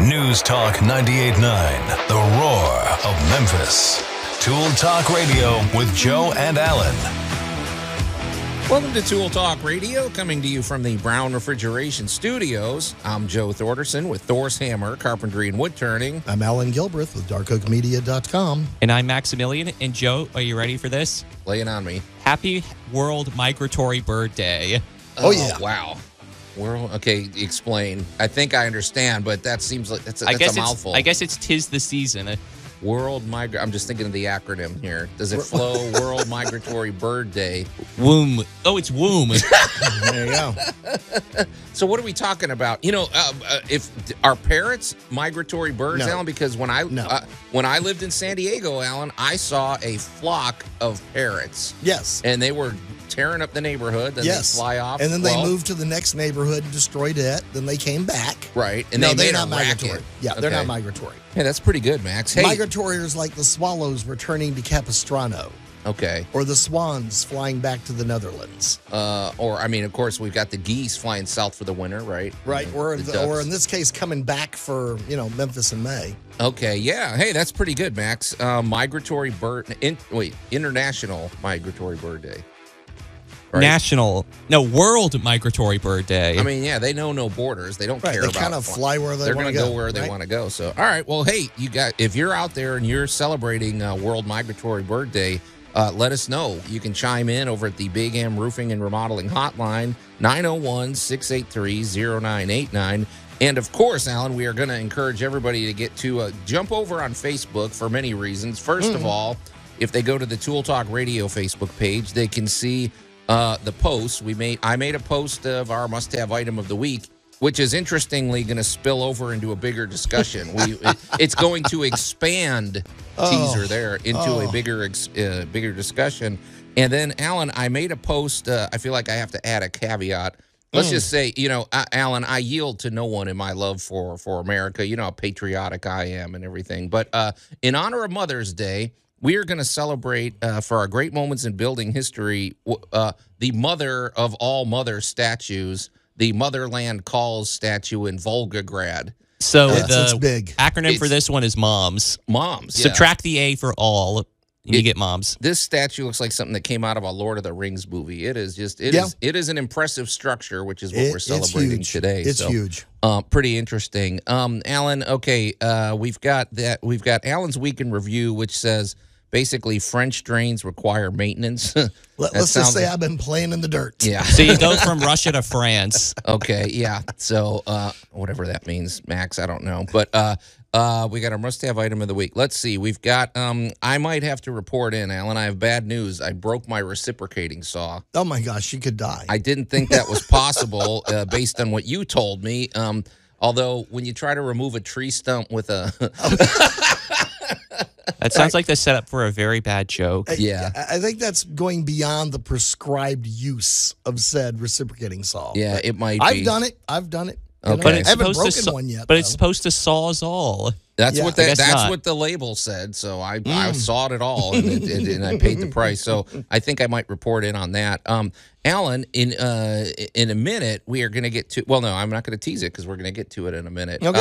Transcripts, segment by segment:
News Talk 98.9, The Roar of Memphis. Tool Talk Radio with Joe and Allan. Welcome to Tool Talk Radio, coming to you from the Brown Refrigeration Studios. I'm Joe Thorderson with Thor's Hammer, Carpentry and Wood Turning. I'm Allan Gilbreth with darkoakmedia.com. And I'm Maximilian. And Joe, are you ready for this? Lay it on me. Happy World Migratory Bird Day. Oh, yeah. Oh, wow. World. Okay, explain. I think I understand, but that seems like that's a, I that's guess a it's mouthful. I guess it's tis the season. World Migra. I'm just thinking of the acronym here. Does it flow? World Migratory Bird Day. Womb. Oh, it's womb. There you go. So what are we talking about? You know, uh, uh, if are parrots migratory birds, No. Allan? Because when I No. uh, when I lived in San Diego, Allan, I saw a flock of parrots, Yes. and they were tearing up the neighborhood. Then yes. they fly off, And then Well, they moved to the next neighborhood and destroyed it. Then they came back. right, and no, they they're not racket. migratory. Yeah, they're not migratory. Hey, that's pretty good, Max. Hey, Migratory is like the swallows returning to Capistrano okay. or the swans flying back to the Netherlands. Uh, or I mean, of course, we've got the geese flying south for the winter, right? Right. And Or, the the, or in this case, coming back for, you know, Memphis in May. Okay, yeah. Hey, that's pretty good, Max. Uh, migratory bird. In, wait, International Migratory Bird Day. Right? National, no, World Migratory Bird Day. I mean, yeah, they know no borders. They don't Right. care They about. kind of fly where they They're want going to to go. go where they right? want to go. So, all right. Well, hey, you got if you're out there and you're celebrating uh, World Migratory Bird Day, uh, let us know. You can chime in over at the Big M Roofing and Remodeling Hotline 901-683-0989. And of course, Allan, we are going to encourage everybody to get to uh, jump over on Facebook for many reasons. 1st of all, if they go to the Tool Talk Radio Facebook page, they can see uh, the post. we made. I made a post of our must-have item of the week, which is interestingly going to spill over into a bigger discussion. we it- it's going to expand teaser there into a bigger ex, uh, bigger discussion. And then, Allan, I made a post. Uh, I feel like I have to add a caveat. Let's just say, you know, uh, Allan, I yield to no one in my love for for America. You know how patriotic I am and everything. But uh, in honor of Mother's Day, we are going to celebrate uh, for our great moments in building history uh, the mother of all mother statues, the Motherland Calls statue in Volgograd. so It's, the it's big. acronym for this one is MOMS. Moms, yeah. Subtract the A for all, and you It- get MOMS. This statue looks like something that came out of a Lord of the Rings movie. It is just it is Yeah. it is an impressive structure, which is what It- we're celebrating huge. today. It's So, huge. Uh, pretty interesting. Um, Allan, okay, uh, we've got that. We've got Allan's week in review, which says basically French drains require maintenance. Let, That us just say I've been playing in the dirt. yeah. So you go from Russia to France. Okay. Yeah. So uh, whatever that means, Max, I don't know, but uh, uh, we got our must-have item of the week. Let's see. We've got. Um, I might have to report in, Allan. I have bad news. I broke my reciprocating saw. Oh my gosh, you could die. I didn't think that was possible uh, based on what you told me. Um, although when you try to remove a tree stump with a That sounds like the setup for a very bad joke. I- Yeah. I I think that's going beyond the prescribed use of said reciprocating saw. yeah, it might. I've be. done it. I've done it. You Okay. know, But I it's haven't supposed broken to. saw- one yet. but it's supposed to saw us all. That's Yeah. what I that's not. what the label said. So I Mm. I saw it all and, it, it- and I paid the price. So I think I might report in on that. Um, Allan, in uh in a minute we are going to get to. Well, no, I'm not going to tease it because we're going to get to it in a minute. Okay.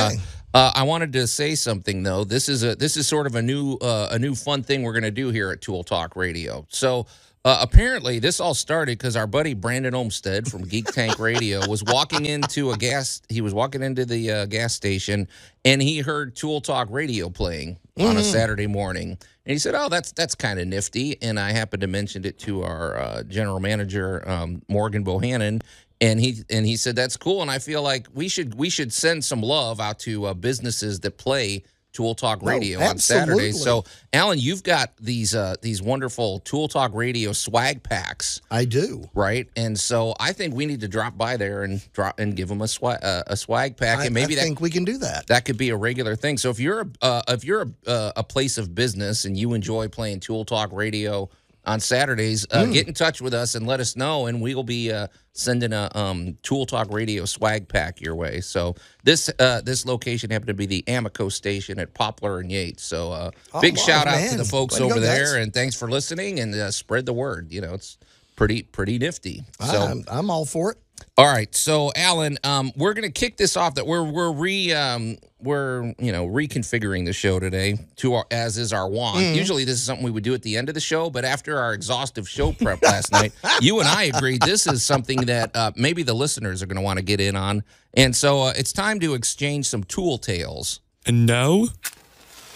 Uh, uh, I wanted to say something though. This is a this is sort of a new uh, a new fun thing we're going to do here at Tool Talk Radio. So. Uh, apparently, this all started because our buddy Brandon Olmstead from Geek Tank Radio was walking into a gas. He was walking into the uh, gas station, and he heard Tool Talk Radio playing on a Saturday morning. And he said, "Oh, that's that's kind of nifty." And I happened to mention it to our uh, general manager um, Morgan Bohannon, and he and he said that's cool. And I feel like we should we should send some love out to uh, businesses that play Tool Talk No, Radio on Saturday. So, Allan, you've got these uh, these wonderful Tool Talk Radio swag packs, I do. right? And so I think we need to drop by there and drop and give them a swag uh, a swag pack, I, and maybe I that think we can do that. that could be a regular thing. So if you're a uh, if you're a, uh, a place of business and you enjoy playing Tool Talk Radio on Saturdays, uh, Hmm. get in touch with us and let us know, and we'll be uh, sending a um, Tool Talk Radio swag pack your way. So this uh, this location happened to be the Amoco station at Poplar and Yates. So uh, Oh, big wow, shout out to the folks Way over go, there, guys. and thanks for listening and uh, spread the word. You know, it's pretty pretty nifty. So. I'm, I'm all for it. All right, so Allan, um, we're gonna kick this off. That we're we're re um, we're you know reconfiguring the show today to our, as is our wont. Mm. Usually, this is something we would do at the end of the show, but after our exhaustive show prep last night, you and I agreed this is something that uh, maybe the listeners are gonna want to get in on, and so uh, it's time to exchange some tool tales. And now,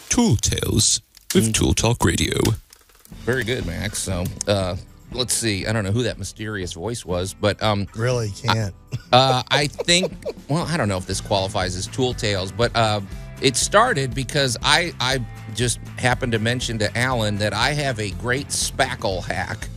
Tool Tales with Tool Talk Radio. Very good, Max. So uh, let's see. I don't know who that mysterious voice was, but um, Really can't. Uh, I think. Well, I don't know if this qualifies as tool tales, but uh, it started because I I just happened to mention to Allan that I have a great spackle hack,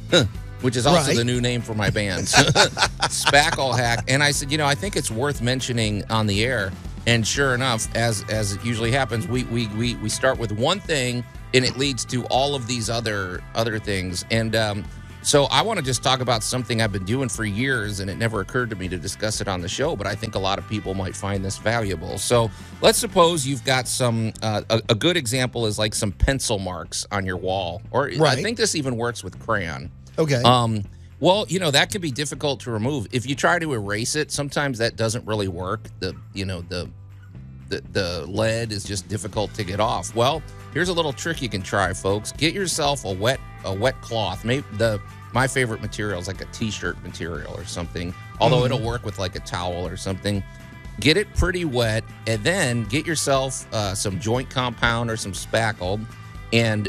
which is also Right. the new name for my band, spackle hack. And I said, you know, I think it's worth mentioning on the air. And sure enough, as as it usually happens, we we we we start with one thing, and it leads to all of these other other things. And um, so I want to just talk about something I've been doing for years, and it never occurred to me to discuss it on the show. But I think a lot of people might find this valuable. So let's suppose you've got some. Uh, a, a good example is like some pencil marks on your wall, or I think this even works with crayon. Okay. Um, well, you know that can be difficult to remove if you try to erase it. Sometimes that doesn't really work. The you know the the, the lead is just difficult to get off. Well, here's a little trick you can try, folks. Get yourself a wet a wet cloth. Maybe the my favorite material is like a t-shirt material or something. Although it'll work with like a towel or something. Get it pretty wet, and then get yourself uh, some joint compound or some spackle, and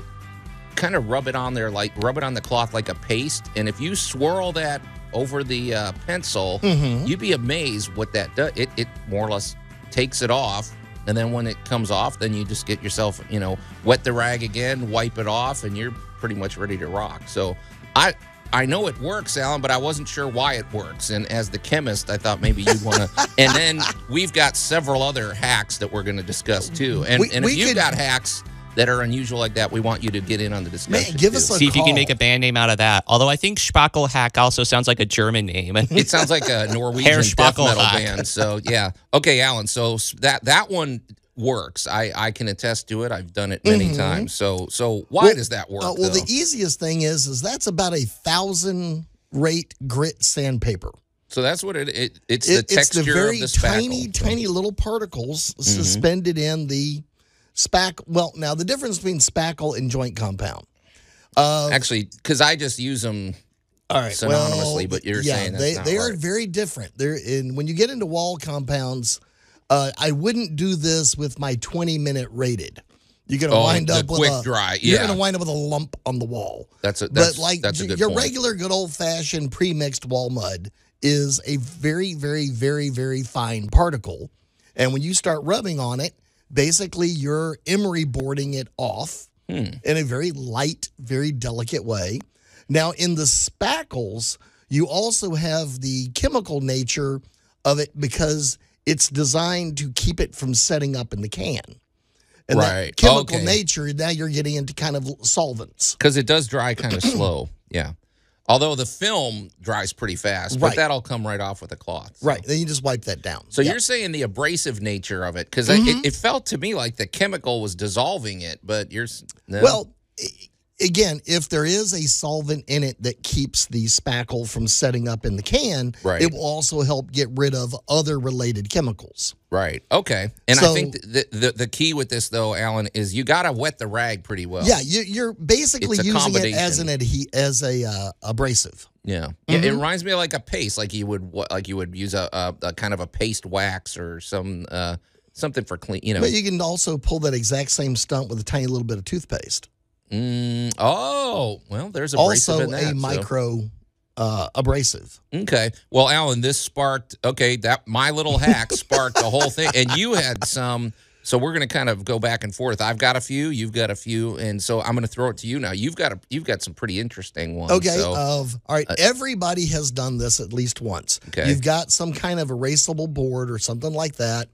kind of rub it on there like rub it on the cloth like a paste. And if you swirl that over the uh, pencil, you'd be amazed what that does. It it more or less takes it off. And then when it comes off, then you just get yourself, you know, wet the rag again, wipe it off, and you're pretty much ready to rock. So I I know it works, Allan, but I wasn't sure why it works. And as the chemist, I thought maybe you'd want to. and then we've got several other hacks that we're going to discuss too. And, We- and if you've could- got hacks that are unusual like that, we want you to get in on the discussion. give too. us a- See if you can make a band name out of that. Although I think Spackle Hack also sounds like a German name. It sounds like a Norwegian death Spackelhack. metal band. So yeah, okay, Allan. So that that one works. I I can attest to it. I've done it many times. So so why. Well, does that work? Uh, well, though? the easiest thing is, is that's about a thousand rate grit sandpaper. so that's what it, it it's It- the texture it's the very of the spackle. tiny, tiny little particles suspended in the spack. Well, now the difference between spackle and joint compound. Uh, Actually, because I just use them. all right, synonymously, well, but you're yeah, saying that's they they are right. very different. They're in when you get into wall compounds. Uh, I wouldn't do this with my 20 minute rated. You're gonna Oh, wind up with quick a dry, You're gonna wind up with a lump on the wall. That's a that's, but like that's a your point. regular good old fashioned pre mixed wall mud is a very, very, very, very fine particle. And when you start rubbing on it, basically you're emery boarding it off Hmm. in a very light, very delicate way. Now, in the spackles, you also have the chemical nature of it because it's designed to keep it from setting up in the can. And Right. that chemical Okay. nature, now you're getting into kind of solvents. because it does dry kind of slow. Yeah. Although the film dries pretty fast, but Right. that'll come right off with a cloth. so. Right. Then you just wipe that down. So Yeah. you're saying the abrasive nature of it, because Mm-hmm. it, it felt to me like the chemical was dissolving it, but you're no? Well, again, if there is a solvent in it that keeps the spackle from setting up in the can, Right. it will also help get rid of other related chemicals. right, okay. And I think the, the the key with this though, Allan, is you got to wet the rag pretty well. Yeah, you, you're basically using it as an adhe- as a uh, abrasive. yeah, yeah. It Mm-hmm. reminds me of like a paste, like you would like you would use a, a, a kind of a paste wax or some uh something for clean. You know. But you can also pull that exact same stunt with a tiny little bit of toothpaste. Mm, oh, well, there's abrasive Also, that. a so- micro uh, abrasive. Okay. Well, Allan, this sparked okay, that my little hack sparked the whole thing. And you had some so we're gonna kind of go back and forth. I've got a few, you've got a few, and so I'm gonna throw it to you now. You've got a you've got some pretty interesting ones. Okay. So Of all right, everybody has done this at least once. Okay. You've got some kind of erasable board or something like that,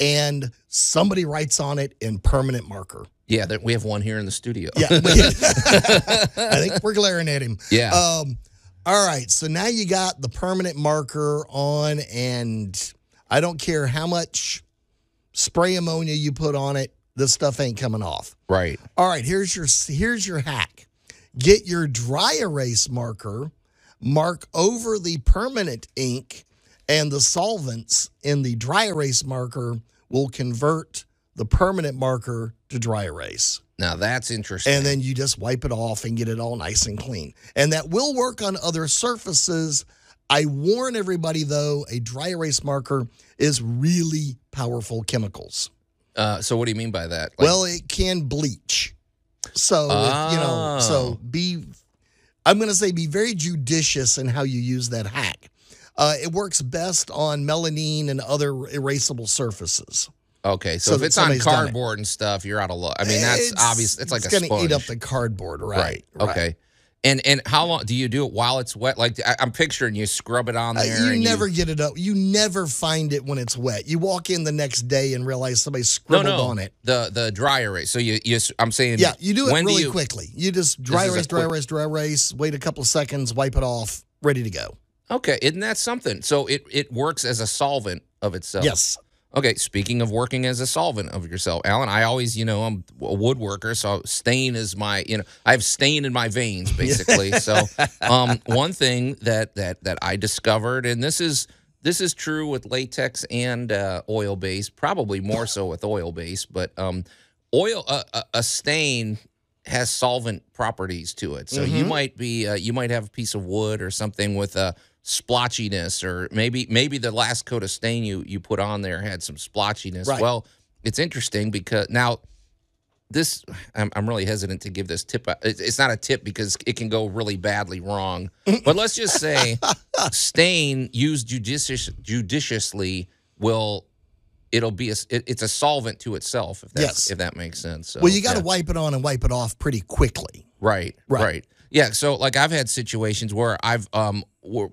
and somebody writes on it in permanent marker. yeah, that we have one here in the studio. Yeah, I think we're glaring at him. Yeah. Um. All right. So now you got the permanent marker on, and I don't care how much spray ammonia you put on it, this stuff ain't coming off. right. All right, here's your here's your hack. Get your dry erase marker, mark over the permanent ink, and the solvents in the dry erase marker will convert the permanent marker to dry erase. Now that's interesting. And then you just wipe it off and get it all nice and clean. And that will work on other surfaces. I warn everybody though, a dry erase marker is really powerful chemicals. uh, so what do you mean by that? Like- well, it can bleach. So, if, you know, Oh. so be, I'm going to say be very judicious in how you use that hack. Uh, it works best on melamine and other erasable surfaces. okay, so, so if it's on done it. cardboard and stuff, you're out of luck. I mean, that's obvious. It's like a it's going to eat up the cardboard, right? right. Okay. And and how long do you do it while it's wet? Like I, I'm picturing you scrub it on Uh, there. you and never get it up. You never find it when it's wet. You walk in the next day and realize somebody no scribbled no on it. the the dry erase. So you you I'm saying Yeah, you do it really you, quickly. You just dry erase, dry erase, dry erase. Wait a couple of seconds, wipe it off, ready to go. Okay, isn't that something? So it it works as a solvent of itself. Yes. Okay, speaking of working as a solvent of yourself, Allan, I always, you know, I'm a woodworker, so stain is my, you know, I have stain in my veins, basically. so, um, one thing that that that I discovered, and this is this is true with latex and uh, oil base, probably more so with oil base, but um, oil a, stain has solvent properties to it. So you might be uh, you might have a piece of wood or something with a splotchiness or maybe maybe the last coat of stain you you put on there had some splotchiness. Right. Well, it's interesting because now this I'm, I'm really hesitant to give this tip. It's it's not a tip because it can go really badly wrong. But let's just say stain used judicious, judiciously will it'll be a, it- it's a solvent to itself if that's Yes. if that makes sense. So, Well, you got to yeah. wipe it on and wipe it off pretty quickly. Right, Right. right, Yeah. So, like, I've had situations where I've um, were,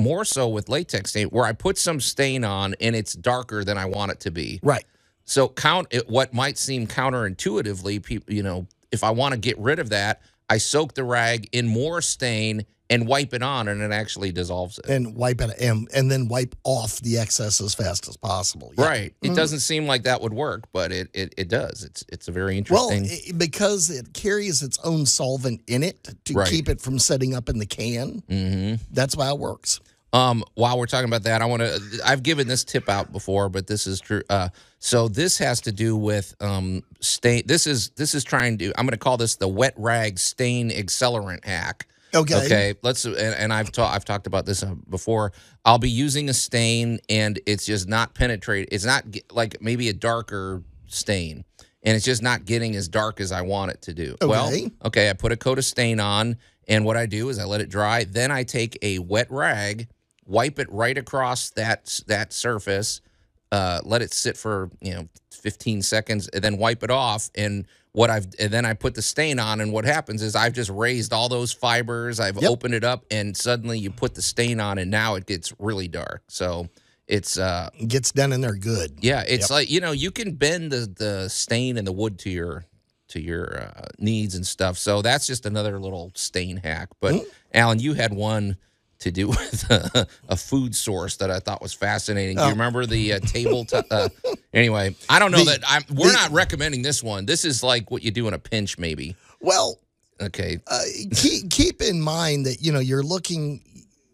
more so with latex stain, where I put some stain on and it's darker than I want it to be. Right. So, count it, what might seem counterintuitively, people, you know, if I want to get rid of that, I soak the rag in more stain and wipe it on, and it actually dissolves it. And wipe it and, and then wipe off the excess as fast as possible. Yeah. Right. It doesn't seem like that would work, but it it, it does. It's it's a very Well, interesting. it, because it carries its own solvent in it to Right. keep it from setting up in the can. hmm That's why it works. Um, while we're talking about that, I want to. I've given this tip out before, but this is true. Uh, so this has to do with um stain. This is this is trying to. I'm going to call this the wet rag stain accelerant hack. Okay. Okay. Let's. And, and I've talked. I've talked about this uh, before. I'll be using a stain, and it's just not penetrate. It's not like maybe a darker stain, and it's just not getting as dark as I want it to do. Okay. Well, Okay. okay. I put a coat of stain on, and what I do is I let it dry. Then I take a wet rag, wipe it right across that that surface, uh, let it sit for you know 15 seconds, and then wipe it off. And what I've and then I put the stain on, and what happens is I've just raised all those fibers. I've Yep. opened it up, and suddenly you put the stain on, and now it gets really dark. So it's uh It gets done in there good. yeah, it's like you know you can bend the the stain and the wood to your to your uh, needs and stuff. So that's just another little stain hack. But Mm. Allan, you had one to do with a, a food source that I thought was fascinating. Do you Oh. remember the uh, table? T- uh, anyway, I don't know The- that I'm. We're the- not recommending this one. This is like what you do in a pinch, maybe. Well, Okay. uh, keep, keep in mind that you know you're looking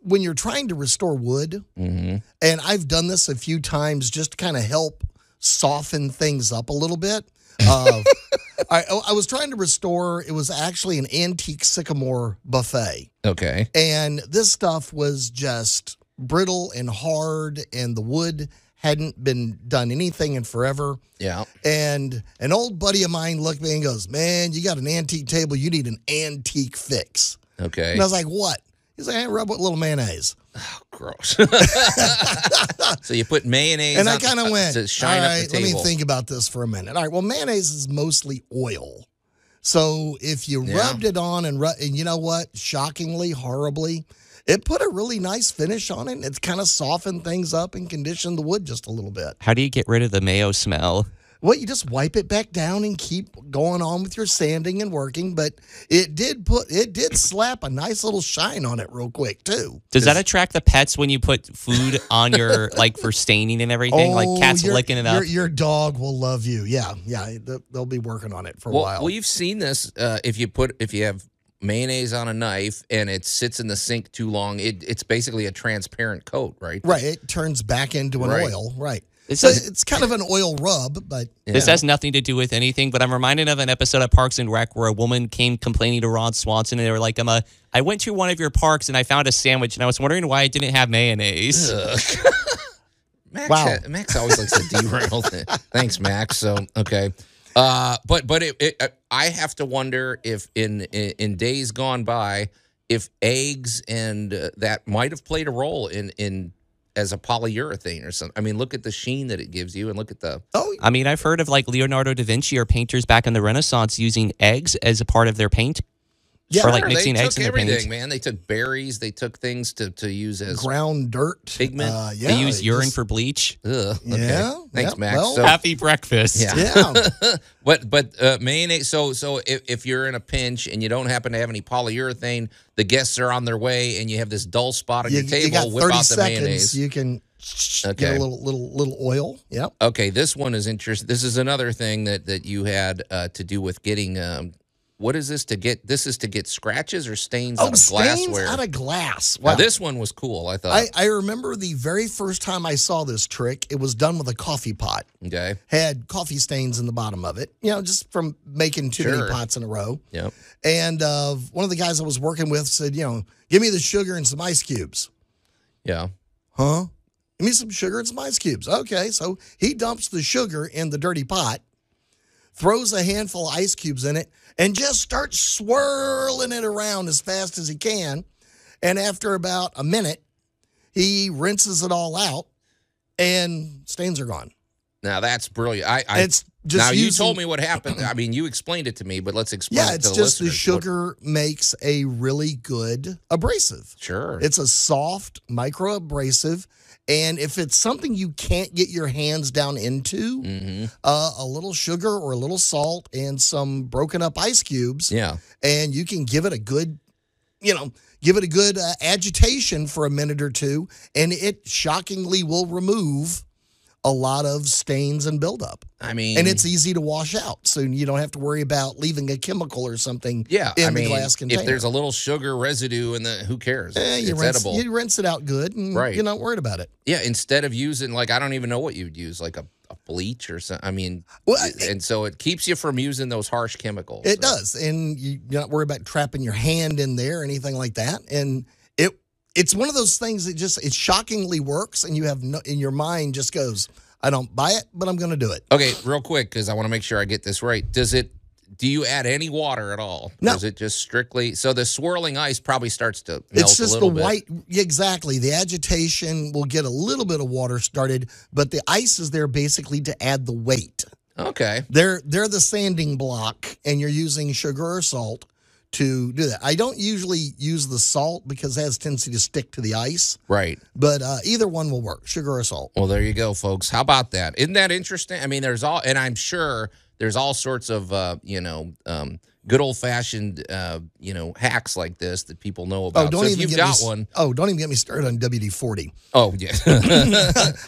when you're trying to restore wood hmm and i've done this a few times just to kind of help soften things up a little bit uh, I, I was trying to restore it was actually an antique sycamore buffet Okay. and this stuff was just brittle and hard and the wood hadn't been done anything in forever Yeah. and an old buddy of mine looked at me and goes man you got an antique table you need an antique fix Okay. and I was like, what? He's like, I rub with a little mayonnaise. Gross. so you put mayonnaise, And I kind of uh, went, to shine all up right, the let me think about this for a minute. All right, well, mayonnaise is mostly oil. So if you Yeah. rubbed it on and, ru- and you know what? Shockingly, horribly, it put a really nice finish on it. And it's kind of softened things up and conditioned the wood just a little bit. How do you get rid of the mayo smell? Well, you just wipe it back down and keep going on with your sanding and working. But it did put, it did slap a nice little shine on it real quick, too. Does that attract the pets when you put food on your like for staining and everything? like cats Oh, your- licking it up. your dog will love you. Yeah, yeah. they- They'll be working on it for a while. well, you've seen this. Uh, if you put, if you have mayonnaise on a knife and it sits in the sink too long, it, it's basically a transparent coat, right? Right. It turns back into an Right. oil. Right. This so is- it's kind of an oil rub, but This Yeah. has nothing to do with anything, but I'm reminded of an episode of Parks and Rec where a woman came complaining to Ron Swanson, and they were like, "I'm a, I went to one of your parks and I found a sandwich, and I was wondering why it didn't have mayonnaise." Max, Wow. ha- Max always likes to derail. Thanks, Max. So okay, uh, but but it, it, I have to wonder if in, in in days gone by, if eggs and uh, that might have played a role in in as a polyurethane or something. I mean, look at the sheen that it gives you, and look at the oh, I mean, I've heard of like Leonardo da Vinci or painters back in the Renaissance using eggs as a part of their paint Yeah. for like Sure, mixing they eggs took in their everything, paint. man. They took berries, they took things to to use as ground dirt. Pigment? Uh, yeah. they use urine just- for bleach. ugh. Okay. Yeah, Thanks, yeah, Max. well- so, Happy breakfast. Yeah. Yeah. But but uh, mayonnaise. So so if, if you're in a pinch and you don't happen to have any polyurethane, the guests are on their way, and you have this dull spot on you, your table. you got whip 30 out the seconds. mayonnaise. You can Okay. get a little little little oil. Yep. okay, this one is interesting. This is another thing that that you had uh, to do with getting. Um, what is this to get? This is to get scratches or stains Oh, out of glassware. out of glass. Now, this one was cool. I thought. I, I remember the very first time I saw this trick. It was done with a coffee pot. okay. Had coffee stains in the bottom of it. You know, just from making too Sure. many pots in a row. Yep. And uh, one of the guys I was working with said, you know, give me the sugar and some ice cubes. Yeah. Huh? Give me some sugar and some ice cubes. Okay. So he dumps the sugar in the dirty pot, throws a handful of ice cubes in it, and just starts swirling it around as fast as he can. And after about a minute, he rinses it all out and stains are gone. Now that's brilliant. I. I It's just now you told me what happened. I mean, you explained it to me, but let's explain. Yeah, it it's to just the. What- sugar makes a really good abrasive. Sure. It's a soft micro abrasive. And if it's something you can't get your hands down into, hmm uh, a little sugar or a little salt and some broken up ice cubes, Yeah. and you can give it a good, you know, give it a good uh, agitation for a minute or two, and it shockingly will remove a lot of stains and buildup. I mean, And it's easy to wash out, so you don't have to worry about leaving a chemical or something Yeah, in I the mean, glass container. if there's a little sugar residue in the, who cares? Eh, it's you, rinse, edible. you rinse it out good, and Right. you're not worried about it. yeah, instead of using like I don't even know what you'd use, like a, a bleach or something. I mean, Well, it- and so it keeps you from using those harsh chemicals. It So- does, and you- you're not worried about trapping your hand in there or anything like that. And it's one of those things that just it shockingly works, and you have no in your mind just goes, I don't buy it, but I'm going to do it. Okay, real quick because I want to make sure I get this right. Does it? Do you add any water at all? No. Or is it just strictly? So the swirling ice probably starts to melt It's just the bit. white, exactly. The agitation will get a little bit of water started, but the ice is there basically to add the weight. Okay. They're they're the sanding block, and you're using sugar or salt to do that. I don't usually use the salt because it has a tendency to stick to the ice, Right. but uh, either one will work, sugar or salt. Well, there you go, folks. How about that? Isn't that interesting? I mean, there's all, and I'm sure there's all sorts of, uh, you know, um, good old fashioned, uh, you know, hacks like this that people know about. Oh, don't so if even you've get got me, one. Oh, don't even get me started on WD forty. Oh, yeah.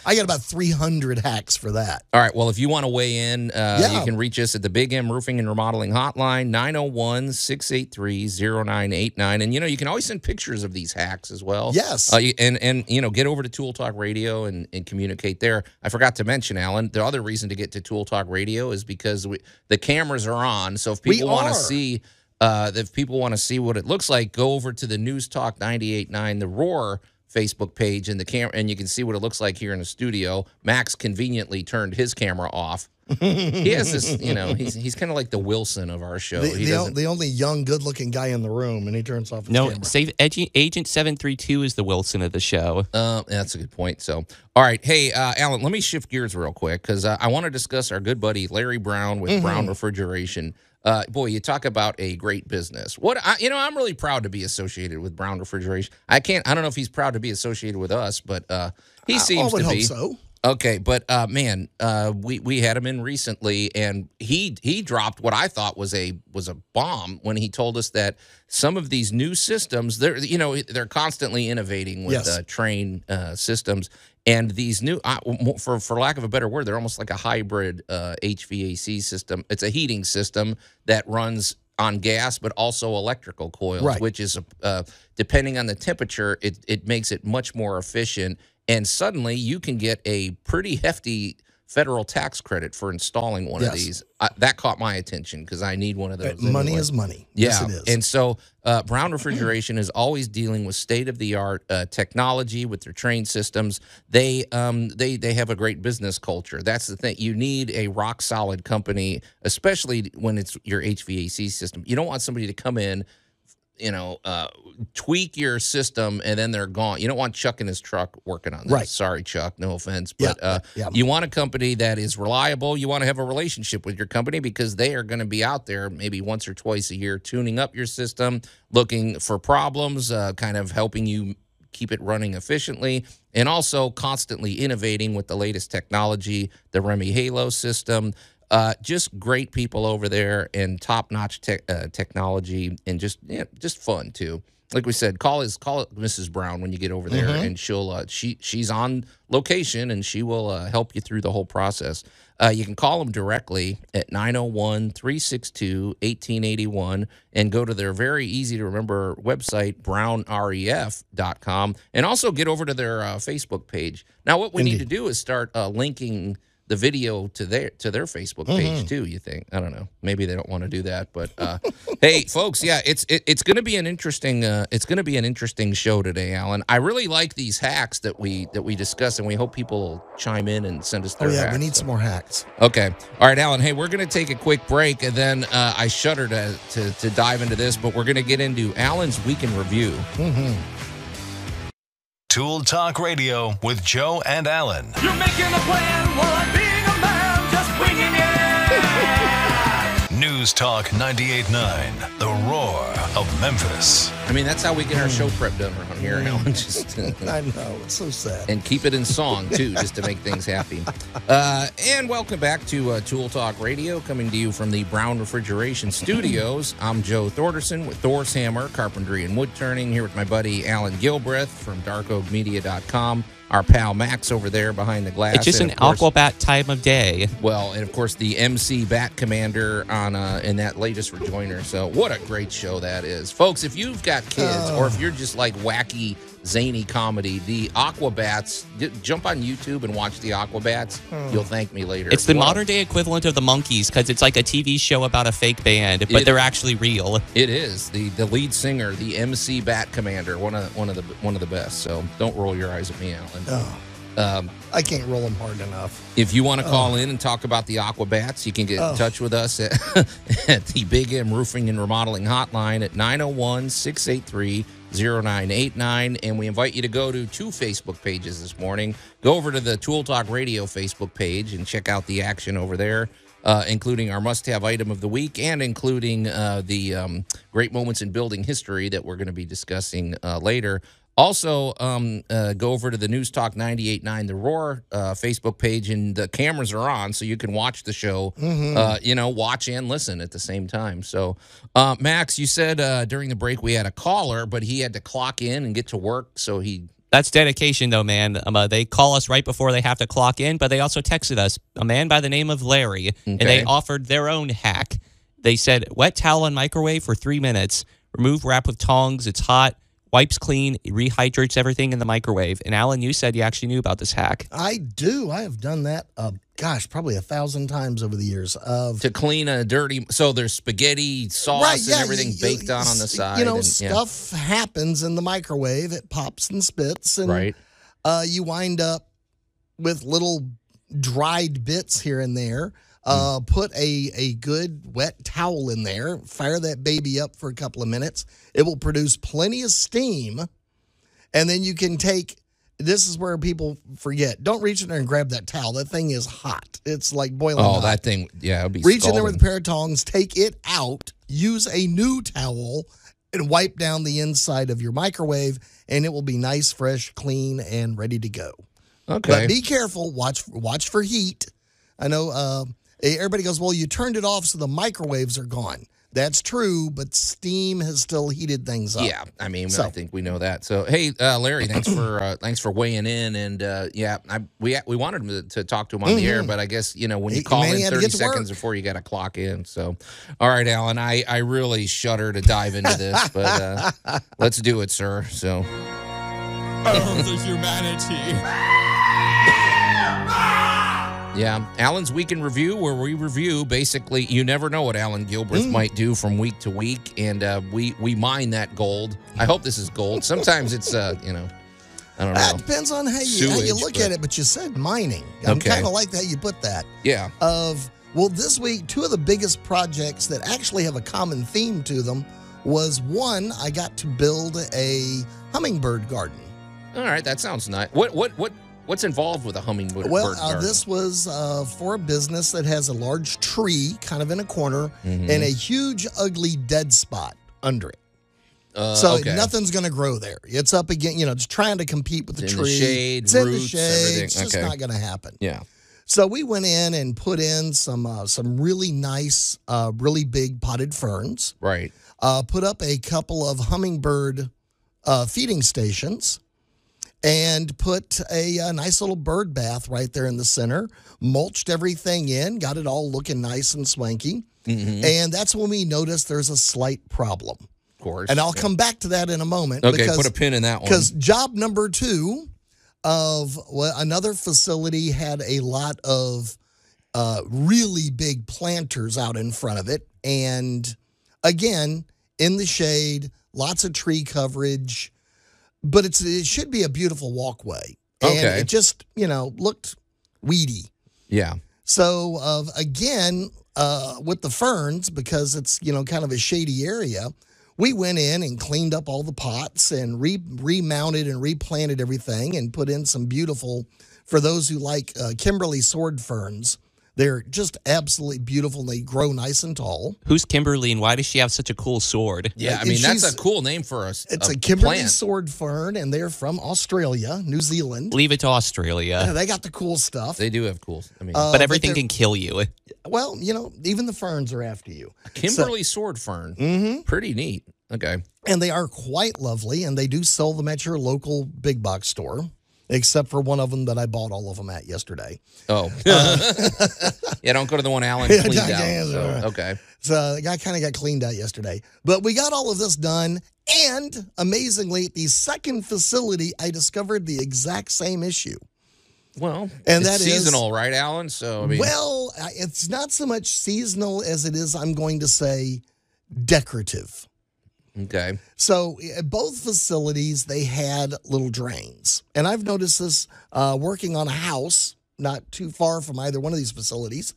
I got about three hundred hacks for that. All right. Well, if you want to weigh in, uh, Yeah. you can reach us at the Big M Roofing and Remodeling Hotline, 901 683 0989. And, you know, you can always send pictures of these hacks as well. Yes. Uh, and, and, you know, get over to Tool Talk Radio and, and communicate there. I forgot to mention, Allan, the other reason to get to Tool Talk Radio is because we, the cameras are on. So if people want to see, uh, if people want to see what it looks like, go over to the News Talk 98.9, the Roar Facebook page, and the camera, and you can see what it looks like here in the studio. Max conveniently turned his camera off. he has this, you know, he's he's kind of like the Wilson of our show. The, he the, o- the only young, good-looking guy in the room, and he turns off his No, camera. save Ag- Agent Seven Three Two is the Wilson of the show. Uh, that's a good point. So, all right, hey, uh, Allan, let me shift gears real quick because uh, I want to discuss our good buddy Larry Brown with Brown Refrigeration. Uh, boy, you talk about a great business. What I, you know, I'm really proud to be associated with Brown Refrigeration. I can't. I don't know if he's proud to be associated with us, but uh, he I seems would to hope be. so. Okay, but uh, man, uh, we we had him in recently, and he he dropped what I thought was a was a bomb when he told us that some of these new systems, they're you know they're constantly innovating with Yes. uh, Trane uh, systems, and these new uh, for for lack of a better word, they're almost like a hybrid uh, HVAC system. It's a heating system that runs on gas, but also electrical coils, Right. which is uh, depending on the temperature, it it makes it much more efficient. And suddenly, you can get a pretty hefty federal tax credit for installing one of these. I, that caught my attention because I need one of those. money anyway. is money. Yeah, Yes, it is. and so uh, Brown Refrigeration is always dealing with state of the art uh, technology with their Trane systems. They um they they have a great business culture. That's the thing. You need a rock solid company, especially when it's your HVAC system. You don't want somebody to come in. You know, uh, tweak your system and then they're gone. You don't want Chuck in his truck working on this. Right. Sorry, Chuck. No offense, Yeah, but uh, yeah. you want a company that is reliable. You want to have a relationship with your company because they are going to be out there maybe once or twice a year tuning up your system, looking for problems, uh, kind of helping you keep it running efficiently, and also constantly innovating with the latest technology, the REME HALO system. Uh, just great people over there and top notch te- uh, technology and just yeah, just fun too. Like we said, call is call Mrs. Brown when you get over there, and she'll uh, she she's on location and she will uh, help you through the whole process. Uh, you can call them directly at 901 362 1881 and go to their very easy to remember website, brownref.com, and also get over to their uh, Facebook page. Now, what we need to do is start uh, linking the video to their to their Facebook page too. You think? I don't know. Maybe they don't want to do that, but uh, hey, folks, yeah, it's it, it's going to be an interesting uh, it's going to be an interesting show today, Allan. I really like these hacks that we that we discuss, and we hope people chime in and send us oh yeah, hacks. we need some more hacks. Okay. All right, Allan. Hey, we're going to take a quick break, and then uh, I shudder to, to to dive into this, but we're going to get into Allan's weekend review. Tool Talk Radio with Joe and Allan. You're making a plan while I'm being a man, just winging it. News Talk 98.9, the roar of Memphis. I mean, that's how we get our show prep done around here, Allan. Just I know it's so sad. and keep it in song too, just to make things happy. Uh, and welcome back to uh, Tool Talk Radio, coming to you from the Brown Refrigeration Studios. I'm Joe Thorderson with Thor's Hammer Carpentry and Wood Turning, here with my buddy Allan Gilbreth from DarkOakMedia.com. Our pal Max over there behind the glass. It's just and an of course- Aquabat time of day. Well, and of course the MC Bat Commander on uh, in that latest rejoinder. So what a great show that is, folks! If you've got kids, or if you're just like wacky zany comedy, the Aquabats. j- Jump on YouTube and watch the Aquabats. You'll thank me later. It's the What a- modern day equivalent of the Monkees because it's like a TV show about a fake band, but It- they're actually real. It is the the lead singer, the MC Bat Commander, one of one of the one of the best. So don't roll your eyes at me, Allan. Oh, Um, I can't roll them hard enough. If you want to call in and talk about the Aquabats, you can get Oh. in touch with us at, at the Big M Roofing and Remodeling Hotline at 901 683 0989. And we invite you to go to two Facebook pages this morning. Go over to the Tool Talk Radio Facebook page and check out the action over there. Uh, including our must-have item of the week, and including uh, the um, great moments in building history that we're going to be discussing uh, later. Also, um, uh, go over to the News Talk 98.9 The Roar uh, Facebook page, and the cameras are on, so you can watch the show, uh, you know, watch and listen at the same time. So, uh, Max, you said uh, during the break we had a caller, but he had to clock in and get to work, so he. That's dedication, though, man. Um, uh, they call us right before they have to clock in, but they also texted us a man by the name of Larry, and they offered their own hack. They said, wet towel and microwave for three minutes, remove wrap with tongs, it's hot, wipes clean, rehydrates everything in the microwave. And Allan, you said you actually knew about this hack. I do. I have done that. Uh, gosh, probably a thousand times over the years. Of To clean a dirty, so there's spaghetti sauce and everything you- baked on on the side. You know, and- yeah. stuff happens in the microwave. It pops and spits, and right? uh, you wind up with little dried bits here and there. Hmm. Uh, Put a, a good wet towel in there, fire that baby up for a couple of minutes. It will produce plenty of steam. And then you can take this is where people forget. Don't reach in there and grab that towel. That thing is hot. It's like boiling Oh, hot. that thing, yeah, it'd be Reach in there with a pair of tongs, take it out, use a new towel, and wipe down the inside of your microwave, and it will be nice, fresh, clean, and ready to go. Okay. But be careful. Watch watch for heat. I know uh, everybody goes, well, you turned it off so the microwaves are gone. That's true, but steam has still heated things up. Yeah, I mean, So- I think we know that. So, hey, uh, Larry, thanks for uh, thanks for weighing in, and uh, yeah, I, we we wanted to, to talk to him on the air, but I guess you know when you Mm-hmm. He- call in he had to thirty seconds work. before you got to clock in. So, all right, Allan, I I really shudder to dive into this, but uh, let's do it, sir. So, Oh, the humanity. yeah, Allan's week in review, where we review basically, you never know what Allan Gilbreth Mm. might do from week to week, and uh, we we mine that gold. I hope this is gold. Sometimes it's uh, you know, I don't know. That depends on how you, how you look but- at it, but you said mining. I'm Okay. kind of like how you put that. Yeah. Of well, this week, two of the biggest projects that actually have a common theme to them was one, I got to build a hummingbird garden. All right, that sounds nice. What what what what's involved with a hummingbird? Well, uh, this was uh, for a business that has a large tree kind of in a corner Mhm. and a huge, ugly dead spot under it. Uh, So okay. nothing's going to grow there. It's up again, you know, it's trying to compete with the It's in the tree. shade, it's in the shade. everything. It's just Okay. not going to happen. Yeah. So we went in and put in some uh, some really nice, uh, really big potted ferns. Right. Uh, put up a couple of hummingbird uh, feeding stations, and put a, uh nice little bird bath right there in the center. Mulched everything in, got it all looking nice and swanky. Mhm. And that's when we noticed there's a slight problem. Of course. And I'll come back to that in a moment. Okay, because, put a pin in that one. Because job number two of well, another facility had a lot of uh, really big planters out in front of it. And again, in the shade, lots of tree coverage, but it's it should be a beautiful walkway. And Okay. it just, you know, looked weedy. Yeah. So uh, again, uh, with the ferns, because it's you know kind of a shady area, we went in and cleaned up all the pots and re- remounted and replanted everything and put in some beautiful. For those who like uh, Kimberly sword ferns, they're just absolutely beautiful. and They grow nice and tall. Who's Kimberly and why does she have such a cool sword? Yeah. I mean, that's a cool name for us. It's a, Kimberly plant. sword fern, and they're from Australia, New Zealand. Leave it to Australia. They got the cool stuff. They do have cool. I mean, Uh, but everything they're- can kill you. well, you know, even the ferns are after you. Kimberly sword fern. Mm-hmm. Pretty neat. Okay. and they are quite lovely and they do sell them at your local big box store except for one of them that i bought all of them at yesterday Oh. yeah. Don't go to the one Allan Uh, cleaned yeah, out. yeah, so, okay. so the guy kind of got cleaned out yesterday but we got all of this done and amazingly at the second facility i discovered the exact same issue Well, And it's that is- seasonal, right, Allan? So I mean, well it's not so much seasonal as it is i'm going to say decorative okay. So at both facilities, they had little drains, and I've noticed this uh, working on a house not too far from either one of these facilities.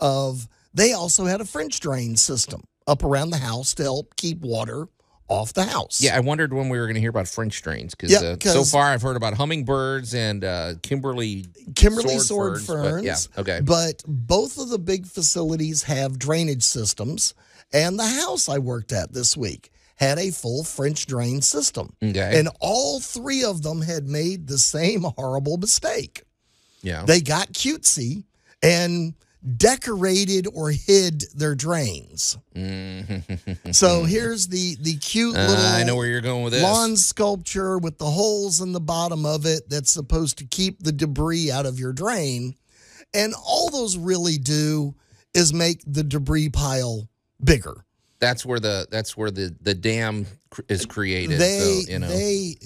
Of they also had a French drain system up around the house to help keep water off the house. Yeah, I wondered when we were going to hear about French drains because Yeah, uh, so far I've heard about hummingbirds and uh, Kimberly. Kimberly sword sword, ferns, ferns. but yeah, okay. But both of the big facilities have drainage systems, and the house I worked at this week had a full French drain system. Okay. And all three of them had made the same horrible mistake. Yeah. They got cutesy and decorated or hid their drains. so here's the the cute Uh, little I know where you're going with this. lawn sculpture with the holes in the bottom of it that's supposed to keep the debris out of your drain. And all those really do is make the debris pile bigger. That's where the that's where the the dam is created. They so, you know, they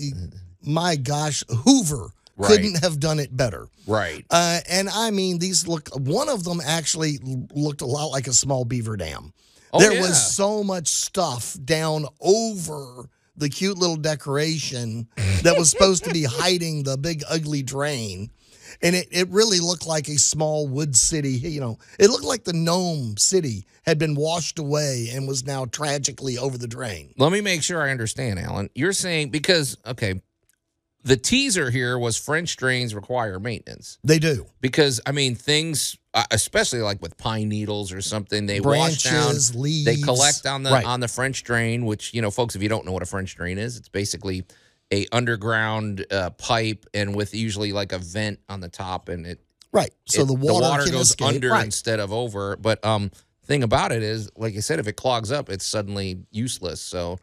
my gosh, Hoover Right. couldn't have done it better. right. Uh, and I mean, these look. One of them actually looked a lot like a small beaver dam. Oh, there yeah. was so much stuff down over the cute little decoration that was supposed to be hiding the big ugly drain. And it, it really looked like a small wood city. You know, it looked like the gnome city had been washed away and was now tragically over the drain. Let me make sure I understand, Allan. You're saying because okay, the teaser here was French drains require maintenance They do. because I mean things, uh, especially like with pine needles or something, they wash down. Branches, leaves. They collect on the Right. on the French drain, which you know, folks, if you don't know what a French drain is, it's basically a underground uh, pipe and with usually like a vent on the top, and it Right. So it- the water, can goes escape. under Right. instead of over. But um, thing about it is, like I said, if it clogs up, it's suddenly useless. So,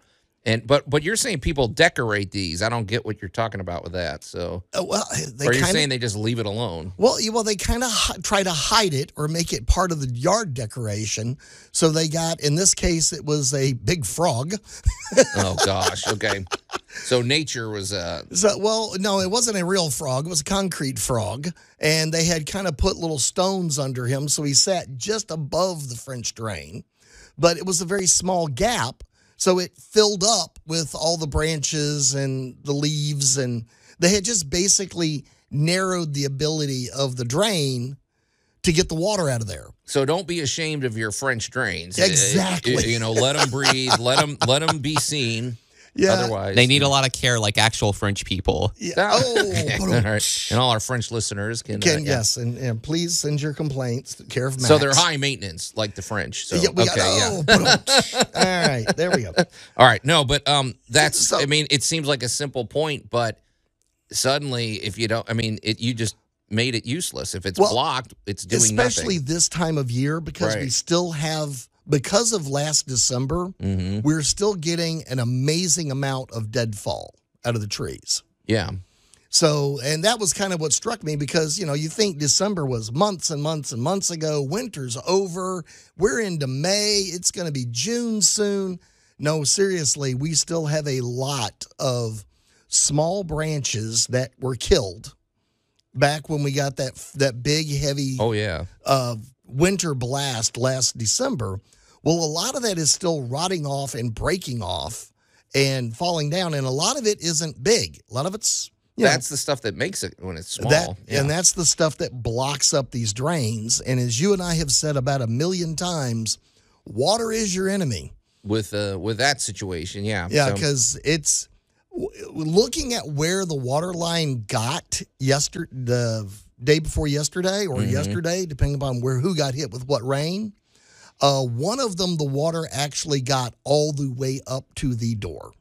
and but but you're saying people decorate these. I don't get what you're talking about with that. So, Uh, well, they or you're kind saying they just leave it alone? well, well, they kind of try to hide it or make it part of the yard decoration. So they got, in this case, it was a big frog. Oh gosh. Okay. So nature was uh So, well, no, it wasn't a real frog. It was a concrete frog. And they had kind of put little stones under him. So he sat just above the French drain. But it was a very small gap. So it filled up with all the branches and the leaves. And they had just basically narrowed the ability of the drain to get the water out of there. So don't be ashamed of your French drains. Exactly. You know, let them breathe. let them let them be seen. Yeah. Otherwise, They need a lot of care, like actual French people. Yeah. Ah. Oh, all right. And all our French listeners can. uh, yeah. yes. And, and please send your complaints to care of Max. So they're high maintenance, like the French. So yeah, we okay, got, yeah. oh, ba-dum. all right, there we go. All right, no, but um, that's. So- I mean, it seems like a simple point, but suddenly, if you don't, I mean, it you just made it useless. If it's Well, blocked, it's doing nothing. Especially nothing. this time of year because we still have, because of last December, Mm-hmm. we're still getting an amazing amount of deadfall out of the trees. Yeah, So, and that was kind of what struck me because, you know, you think December was months and months and months ago. Winter's over. We're into May. It's going to be June soon. No, seriously, we still have a lot of small branches that were killed back when we got that that big heavy oh yeah, uh, winter blast last December. Well, a lot of that is still rotting off and breaking off and falling down, and a lot of it isn't big. A lot of it's you know, that's the stuff that makes it when it's small. that yeah. and that's the stuff that blocks up these drains. And as you and I have said about a million times, water is your enemy. with uh with that situation, yeah, Yeah, So- because it's looking at where the water line got yesterday, the day before yesterday, or Mm-hmm. yesterday, depending upon where who got hit with what rain. Uh, one of them, the water actually got all the way up to the door.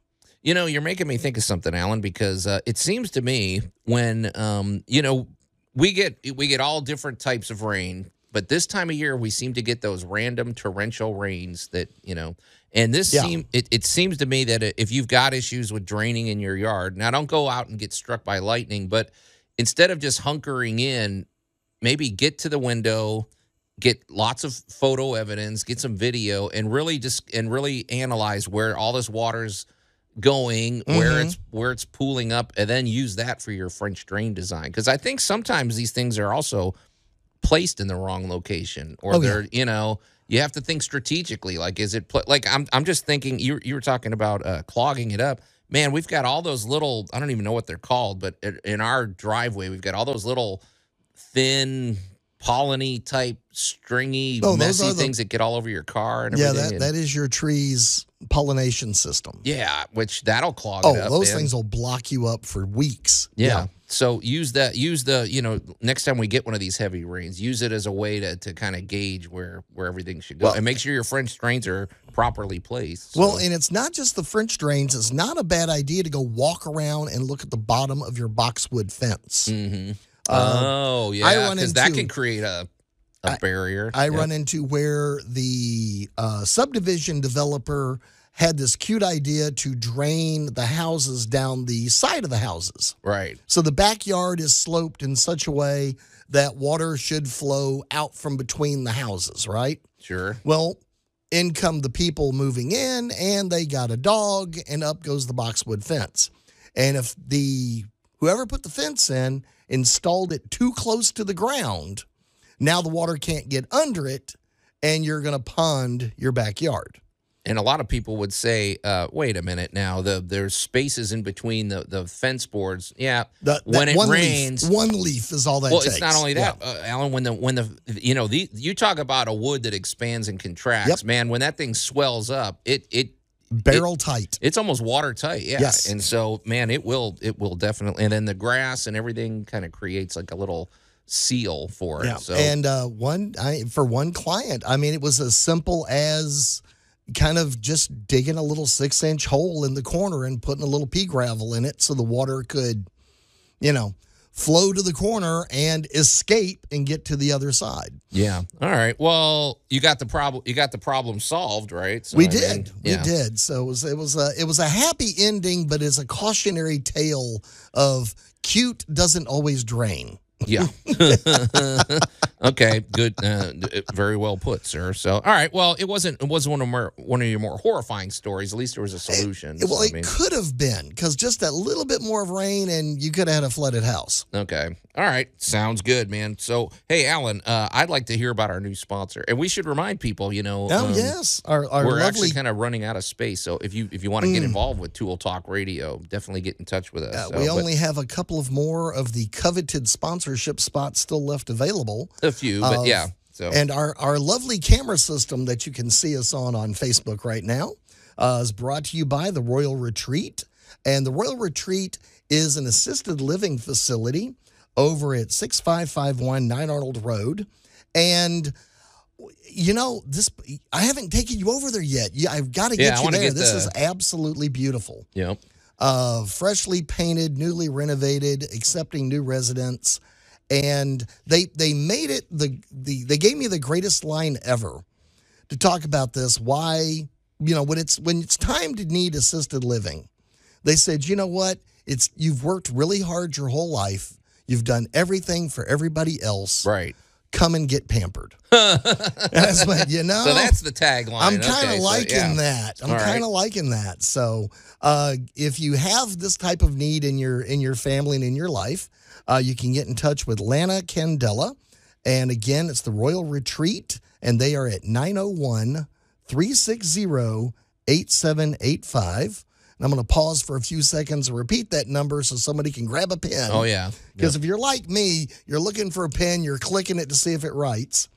You know, you're making me think of something, Allan, because uh, it seems to me when um, you know we get we get all different types of rain, but this time of year we seem to get those random torrential rains that you know. And this Yeah. seem it, it seems to me that if you've got issues with draining in your yard, now don't go out and get struck by lightning, but instead of just hunkering in, maybe get to the window, get lots of photo evidence, get some video, and really just and really analyze where all this water's going, where Mhm. it's where it's pooling up, and then use that for your French drain design. Because I think sometimes these things are also placed in the wrong location, or Oh, they're you know you have to think strategically. Like, is it pla- like I'm I'm just thinking you you were talking about uh, clogging it up. Man, we've got all those little I don't even know what they're called, but in our driveway we've got all those little thin polleny type stringy Oh, messy the- things that get all over your car and Yeah, everything. Yeah, that, that is your tree's pollination system. yeah, which that'll clog Oh, it up. those man. things will block you up for weeks. Yeah. So use that. Use the. You know, next time we get one of these heavy rains, use it as a way to, to kind of gauge where where everything should go, Well- and make sure your French drains are properly placed. So- Well, and it's not just the French drains. It's not a bad idea to go walk around and look at the bottom of your boxwood fence. Mhm. Uh, oh yeah, I run that can create a a barrier. I Yeah. run into where the uh, subdivision developer had this cute idea to drain the houses down the side of the houses. right. So the backyard is sloped in such a way that water should flow out from between the houses, right? Sure. Well, in come the people moving in, and they got a dog, and up goes the boxwood fence. And if the whoever put the fence in installed it too close to the ground, now the water can't get under it, and you're going to pond your backyard. And a lot of people would say, uh, "Wait a minute, now the there's spaces in between the the fence boards." Yeah, The, when it rains, leaf, one leaf is all that. well, takes. it's not only that, Yeah. uh, Allan. When the when the you know the you talk about a wood that expands and contracts, Yep. man. When that thing swells up, it it barrel tight. it's almost watertight. Yeah. Yes. And so, man, it will it will definitely. And then the grass and everything kind of creates like a little seal for it. Yeah. So And uh, one, I, for one client, I mean, it was as simple as kind of just digging a little six inch hole in the corner and putting a little pea gravel in it so the water could, you know, flow to the corner and escape and get to the other side. Yeah. All right. Well, you got the problem. You got the problem solved, right? So, we I mean, did. yeah. We did. So it was it was a it was a happy ending, but it's a cautionary tale of cute doesn't always drain. Yeah. okay. Good. Uh, very well put, sir. So, all right. Well, it wasn't. It wasn't one of more one of your more horrifying stories. At least there was a solution. Well, So, I it mean, could have been because just that little bit more of rain, and you could have had a flooded house. okay. All right. Sounds good, man. So, hey, Allan, uh, I'd like to hear about our new sponsor, and we should remind people. You know. Oh um, yes, our our we're lovely. actually kind of running out of space. So if you if you want to get involved with Tool Talk Radio, definitely get in touch with us. uh, So, we but only have a couple of more of the coveted sponsorship spots still left available. A few, but of- yeah. So And our, our lovely camera system that you can see us on on Facebook right now uh, is brought to you by the Royal Retreat. And the Royal Retreat is an assisted living facility over at 6551 9 Arnold Road. And you know, this I haven't taken you over there yet. Yeah, I've got to get I you there. get this the- is absolutely beautiful know, uh, freshly painted, newly renovated, accepting new residents, and they they made it the the they gave me the greatest line ever to talk about this. Why you know when it's when it's time to need assisted living, they said you know what it's you've worked really hard your whole life. You've done everything for everybody else. right. Come and get pampered. and I was like, you know, So that's the tagline. I'm kind of Okay, so, liking yeah. that. I'm kind of liking that. So, uh, if you have this type of need in your in your family and in your life, uh, you can get in touch with Lana Candela. And again, it's the Royal Retreat, and they are at 901 360 8785. And I'm going to pause for a few seconds and repeat that number so somebody can grab a pen. Oh yeah. Because if you're like me, you're looking for a pen, you're clicking it to see if it writes.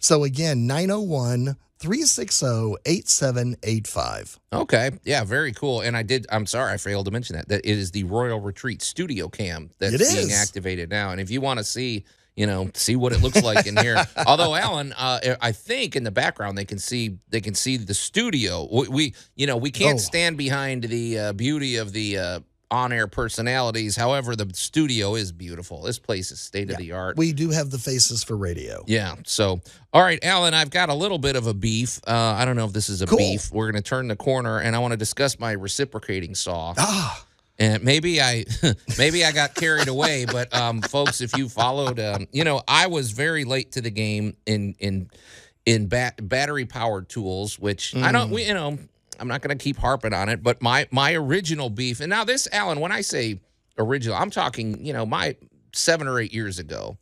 So again, 901 360 8785. Okay. Yeah. Very cool. And I did. I'm sorry, I failed to mention that that it is the Royal Retreat Studio Cam that's being activated now. And if you want to see. You know, see what it looks like in here. Although Allan, uh, I think in the background they can see they can see the studio. We, we you know, we can't Oh. stand behind the uh, beauty of the uh, on-air personalities. However, the studio is beautiful. This place is state of the art. We do have the faces for radio. Yeah. So, all right, Allan, I've got a little bit of a beef. Uh, I don't know if this is a Cool. beef. We're going to turn the corner, and I want to discuss my reciprocating saw. Ah, And maybe I, maybe I got carried away. But um, folks, if you followed, um, you know, I was very late to the game in in in bat, battery powered tools, which I don't. We, you know, I'm not going to keep harping on it. But my my original beef, and now this, Allan, when I say original, I'm talking, you know, my seven or eight years ago.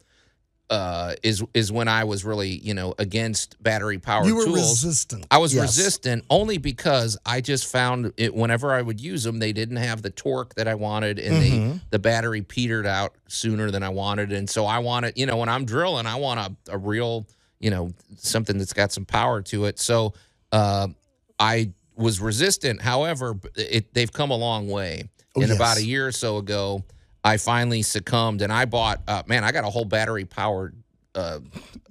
Uh, is is when I was really you know against battery powered you were tools. resistant. I was Yes. resistant only because I just found it whenever I would use them, they didn't have the torque that I wanted, and Mm-hmm. they the battery petered out sooner than I wanted, and so I wanted, you know, when I'm drilling, I want a, a real, you know, something that's got some power to it. So uh, I was resistant. However, it, they've come a long way. Oh, and yes. about a year or so ago, I finally succumbed, and I bought. Uh, man, I got a whole battery powered uh,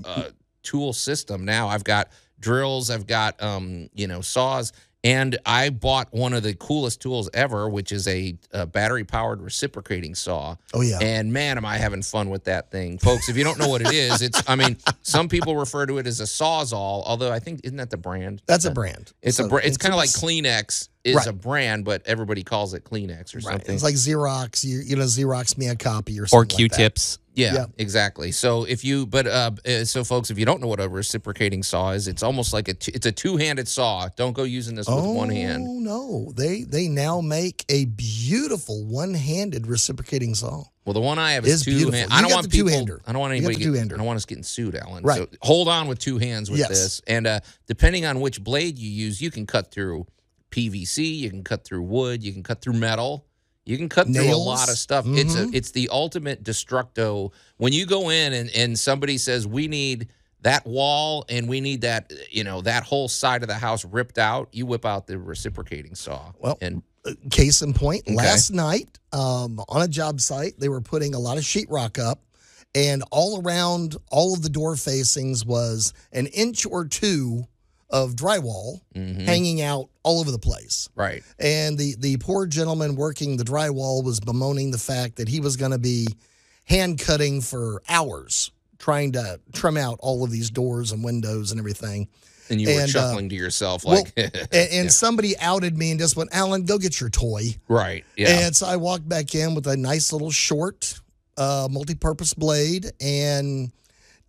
uh, tool system now. I've got drills, I've got um, you know saws, and I bought one of the coolest tools ever, which is a, a battery powered reciprocating saw. Oh, yeah. And man, am I having fun with that thing, folks! If you don't know what it is, it's I mean, some people refer to it as a sawzall, although I think isn't that the brand? That's a brand. It's a So br- it's kind of like Kleenex is Right. a brand, but everybody calls it Kleenex or Right. something. It's like Xerox. You, you know, Xerox me a copy or Or something. like that. Q-tips. Yeah, Yeah. exactly. So if you, but uh, so folks, if you don't know what a reciprocating saw is, it's almost like a, t- it's a two-handed saw. Don't go using this with one hand. Oh no! They they now make a beautiful one-handed reciprocating saw. Well, the one I have is It's two. beautiful. Hand, I don't got want the people. two-hander. I don't want anybody. the Get, two-hander. I don't want us getting sued, Alan. Right. So hold on with two hands with Yes. this, and uh, depending on which blade you use, you can cut through PVC, you can cut through wood, you can cut through metal. You can cut through a lot of stuff. It's a Mhm. it's the ultimate destructo. When you go in and, and somebody says we need that wall and we need that you know that whole side of the house ripped out, you whip out the reciprocating saw. Well, and Case in point, Okay. last night um, on a job site, they were putting a lot of sheetrock up, and all around all of the door facings was an inch or two of drywall Mhm. hanging out all over the place. right, And the the poor gentleman working the drywall was bemoaning the fact that he was going to be hand cutting for hours trying to trim out all of these doors and windows and everything. And you were And, uh, chuckling to yourself Well, like, and, and somebody outed me and just went, Allan, go get your toy. right. Yeah. And so I walked back in with a nice little short uh, multi-purpose blade. And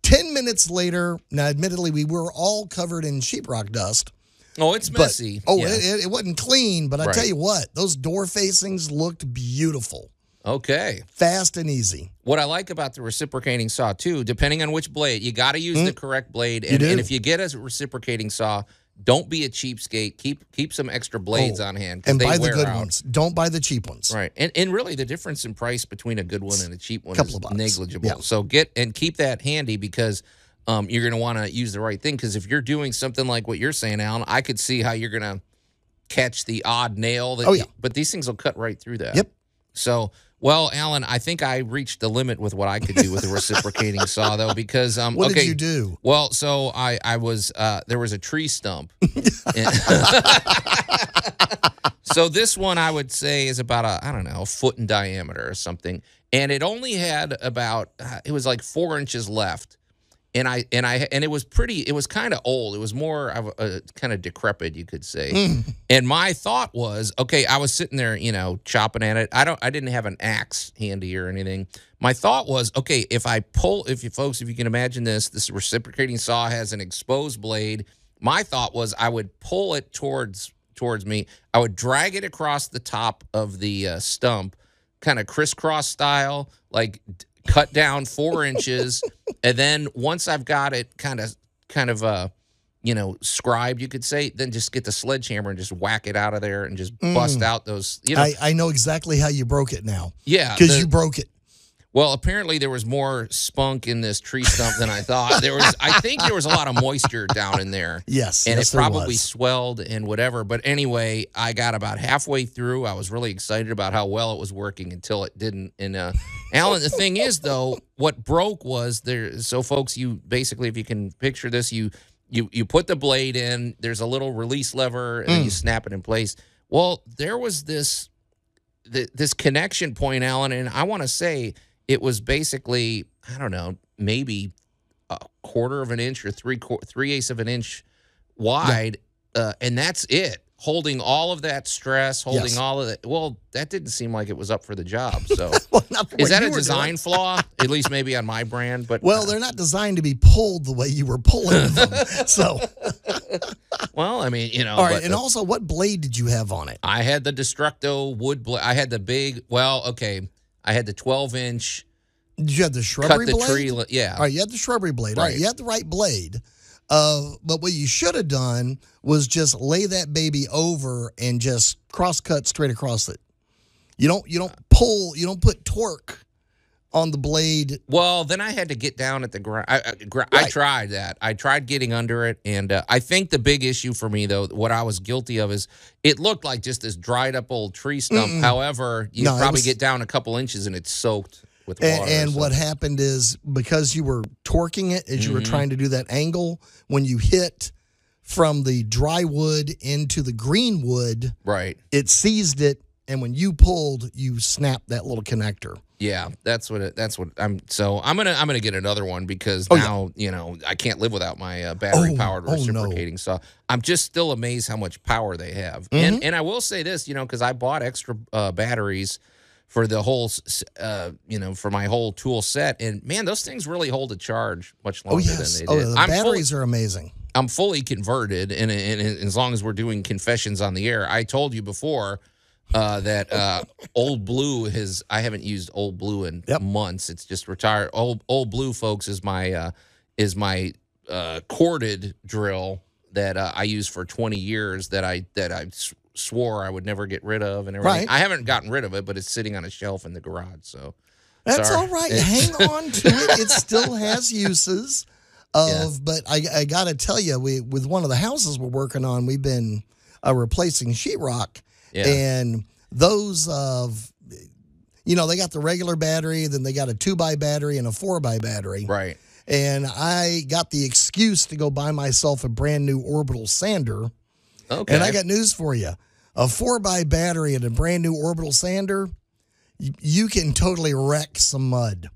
10 minutes later, now admittedly, we were all covered in sheetrock dust. oh, it's But, messy. oh, Yeah. it, it, it wasn't clean, but I Right. tell you what, those door facings looked beautiful, okay. fast and easy. What I like about the reciprocating saw too, depending on which blade, you got to use the correct blade. And, Mm. and if you get a reciprocating saw, don't be a cheapskate. Keep keep some extra blades Oh, on hand. And they buy the good out. ones. Don't buy the cheap ones. Right. And and really the difference in price between a good one and a cheap one Couple is negligible. Yeah. So get and keep that handy because um, you're going to want to use the right thing because if you're doing something like what you're saying, Allan, I could see how you're going to catch the odd nail. That Oh, yeah. but these things will cut right through that. Yep. So, well, Allan, I think I reached the limit with what I could do with a reciprocating saw, though, because um, What okay, did you do? well, so I I was uh there was a tree stump. So this one I would say is about a I don't know a foot in diameter or something, and it only had about uh, it was like four inches left, and I and I and it was pretty. It was kind of old. It was more of a, kind of decrepit, you could say. And my thought was, okay, I was sitting there, you know, chopping at it. I don't, I didn't have an axe handy or anything. My thought was, okay, if I pull, if you folks, if you can imagine this, this reciprocating saw has an exposed blade. My thought was, I would pull it towards towards me. I would drag it across the top of the uh, stump, kind of crisscross style, like cut down four inches, and then once I've got it, kind of, kind of, uh, you know, scribed, you could say, then just get the sledgehammer and just whack it out of there and just bust out those, you know, I, I know exactly how you broke it now yeah. because you broke it. Well, apparently there was more spunk in this tree stump than I thought. There was, I think there was a lot of moisture down in there. Yes, and yes, it probably was. swelled and whatever. But anyway, I got about halfway through. I was really excited about how well it was working until it didn't. And uh, Allan, the thing is though, what broke was there. So folks, you basically, if you can picture this, you you you put the blade in. There's a little release lever, and Mm. then you snap it in place. Well, there was this th- this connection point, Allan, and I want to say it was basically I don't know, maybe a quarter of an inch or three three eighths of an inch wide, uh, and that's it. Holding all of that stress, holding Yes. all of that. Well, that didn't seem like it was up for the job. So, Well, is that a design flaw? At least maybe on my brand. But Well, they're not designed to be pulled the way you were pulling them. so, well, I mean, you know. all right. but, And uh, also, what blade did you have on it? I had the Destructo wood blade. I had the big. Well, okay. I had the 12 inch Did you have the shrubbery the blade? tree. Yeah. All right, you had the shrubbery blade. All right, Right. you had the right blade. Uh, but what you should have done was just lay that baby over and just cross cut straight across it. You don't you don't pull you don't put torque on the blade. Well, then I had to get down at the ground. I, I, gra- I tried that. I tried getting under it, and uh, I think the big issue for me, though, what I was guilty of is it looked like just this dried up old tree stump. However, you No, probably was- get down a couple inches and it's soaked with water. And, and what happened is because you were torquing it as you were Mm-hmm. trying to do that angle, when you hit from the dry wood into the green wood, Right? it seized it, and when you pulled, you snapped that little connector. Yeah, that's what it, that's what I'm. So I'm gonna I'm gonna get another one because Oh, yeah. now you know I can't live without my uh, battery powered Oh, oh, no. reciprocating saw. I'm just still amazed how much power they have. Mm-hmm. And and I will say this, you know, because I bought extra uh, batteries for the whole, uh, you know, for my whole tool set, and man, those things really hold a charge much Oh longer yes, than they oh did. the I'm fully- batteries are amazing. I'm fully converted, and, and, and as long as we're doing confessions on the air, I told you before uh, that uh, Old Blue has. I haven't used Old Blue in Yep. months. It's just retired. Old Old Blue, folks, is my uh, is my uh, corded drill that uh, I use for 20 years. That I that I swore I would never get rid of, and everything. Right. I haven't gotten rid of it, but it's sitting on a shelf in the garage. So That's Sorry. all right. Hang on to it. It still has uses. Of, Yeah. but I, I got to tell you, we with one of the houses we're working on, we've been uh, replacing sheetrock, Yeah. and those of, you know, they got the regular battery, then they got a two by battery and a four by battery, right. and I got the excuse to go buy myself a brand new orbital sander, Okay. and I got news for you: a four by battery and a brand new orbital sander, you, you can totally wreck some mud.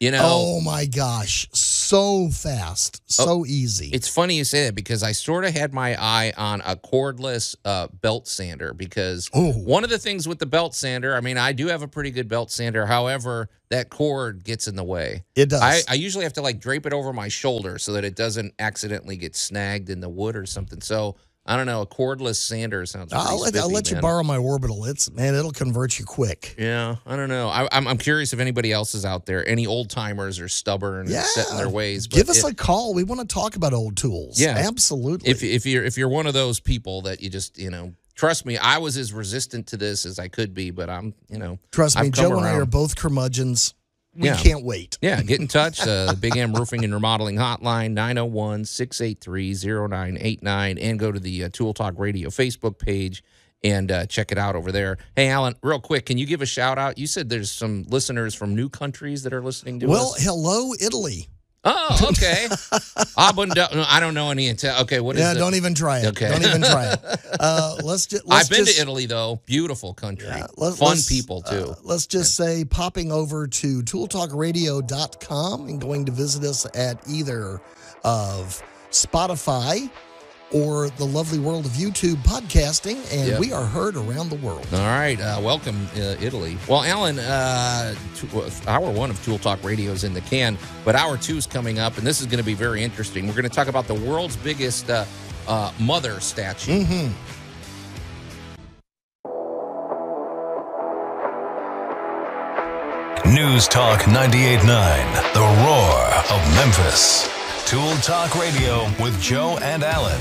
You know, Oh my gosh, so fast, so easy. It's funny you say that because I sort of had my eye on a cordless uh, belt sander because Ooh. one of the things with the belt sander, I mean, I do have a pretty good belt sander. However, that cord gets in the way. It does. I, I usually have to like drape it over my shoulder so that it doesn't accidentally get snagged in the wood or something. So I don't know. A cordless sander sounds. I'll let, I'll spiffy, let you man. borrow my orbital. It's man, it'll convert you quick. Yeah, I don't know. I, I'm I'm curious if anybody else is out there. Any old timers are stubborn and Yeah, set in their ways. But Give us a call. We want to talk about old tools. Yeah. absolutely. if if you're if you're one of those people that you just you know trust me i was as resistant to this as i could be but i'm you know Trust me, Joe and I are both curmudgeons. We Yeah. can't wait. yeah get in touch uh, the big m roofing and remodeling hotline 901-683-0989 and go to the uh, tool talk radio facebook page and uh, check it out over there hey allan real quick can you give a shout out you said there's some listeners from new countries that are listening to Well, us Well, hello, Italy. Oh okay no, i don't know any Ita- okay what is Yeah, it don't even try it. Okay. Don't even try it. Uh, let's just. I've been to Italy though. Beautiful country. let- Fun people too. uh, let's just say popping over to tooltalkradio.com and going to visit us at either of Spotify or the lovely world of YouTube podcasting, and Yep. we are heard around the world. All right. Uh, welcome, uh, Italy. Well, Allan, uh, t- uh, hour one of Tool Talk Radio is in the can, but hour two is coming up, and this is going to be very interesting. We're going to talk about the world's biggest uh, uh, mother statue. Mm-hmm. News Talk 98.9, The Roar of Memphis. Tool Talk Radio with Joe and Allan.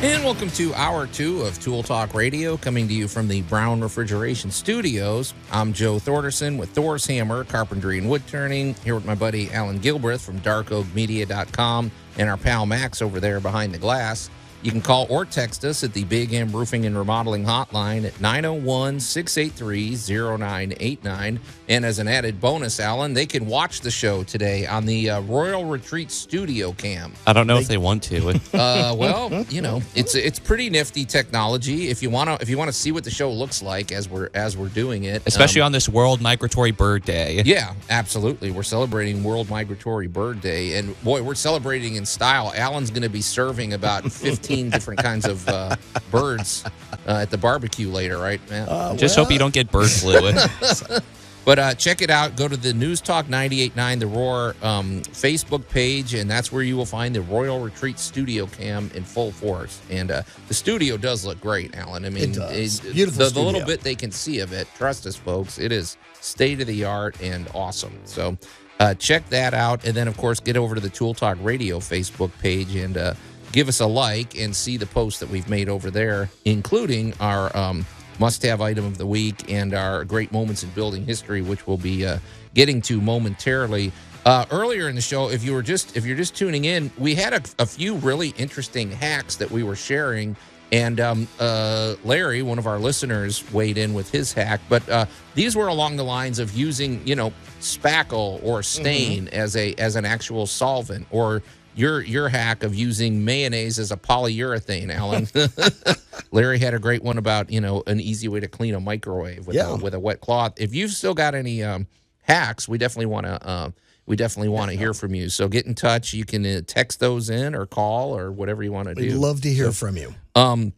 And welcome to hour two of Tool Talk Radio, coming to you from the Brown Refrigeration Studios. I'm Joe Thorderson with Thor's Hammer, Carpentry and Wood Turning, here with my buddy Allan Gilbreth from darkoakmedia.com and our pal Max over there behind the glass. You can call or text us at the Big M Roofing and Remodeling Hotline at 901 683 0989. And as an added bonus, Allan, they can watch the show today on the uh, Royal Retreat Studio Cam. I don't know if they want to. Uh, well, you know, it's it's pretty nifty technology. If you want to, if you want to see what the show looks like as we're as we're doing it, Especially um, on this World Migratory Bird Day. yeah, absolutely. We're celebrating World Migratory Bird Day, and boy, we're celebrating in style. Allan's going to be serving about fifteen different kinds of uh, birds uh, at the barbecue later, right, man? Just hope you don't get bird flu. But uh, check it out. Go to the News Talk 98.9 The Roar um, Facebook page, and that's where you will find the Royal Retreat Studio Cam in full force. And uh, the studio does look great, Allan. I mean, does. it- Beautiful the, the little bit they can see of it, trust us, folks, it is state of the art and awesome. So uh, check that out. And then, of course, get over to the Tool Talk Radio Facebook page and uh, give us a like and see the posts that we've made over there, including our. Um, must-have item of the week and our great moments in building history, which we'll be uh, getting to momentarily. Uh, earlier in the show, if you were just if you're just tuning in, we had a, a few really interesting hacks that we were sharing, and um, uh, Larry, one of our listeners, weighed in with his hack. But uh, these were along the lines of using, you know, spackle or stain as a as an actual solvent, or your your hack of using mayonnaise as a polyurethane, Allan. Larry had a great one about you know an easy way to clean a microwave with, Yeah. a, with a wet cloth. If you've still got any um, hacks, we definitely want to uh, we definitely want to hear from you. So get in touch. You can uh, text those in or call or whatever you want to do. We'd love to hear from you. Um,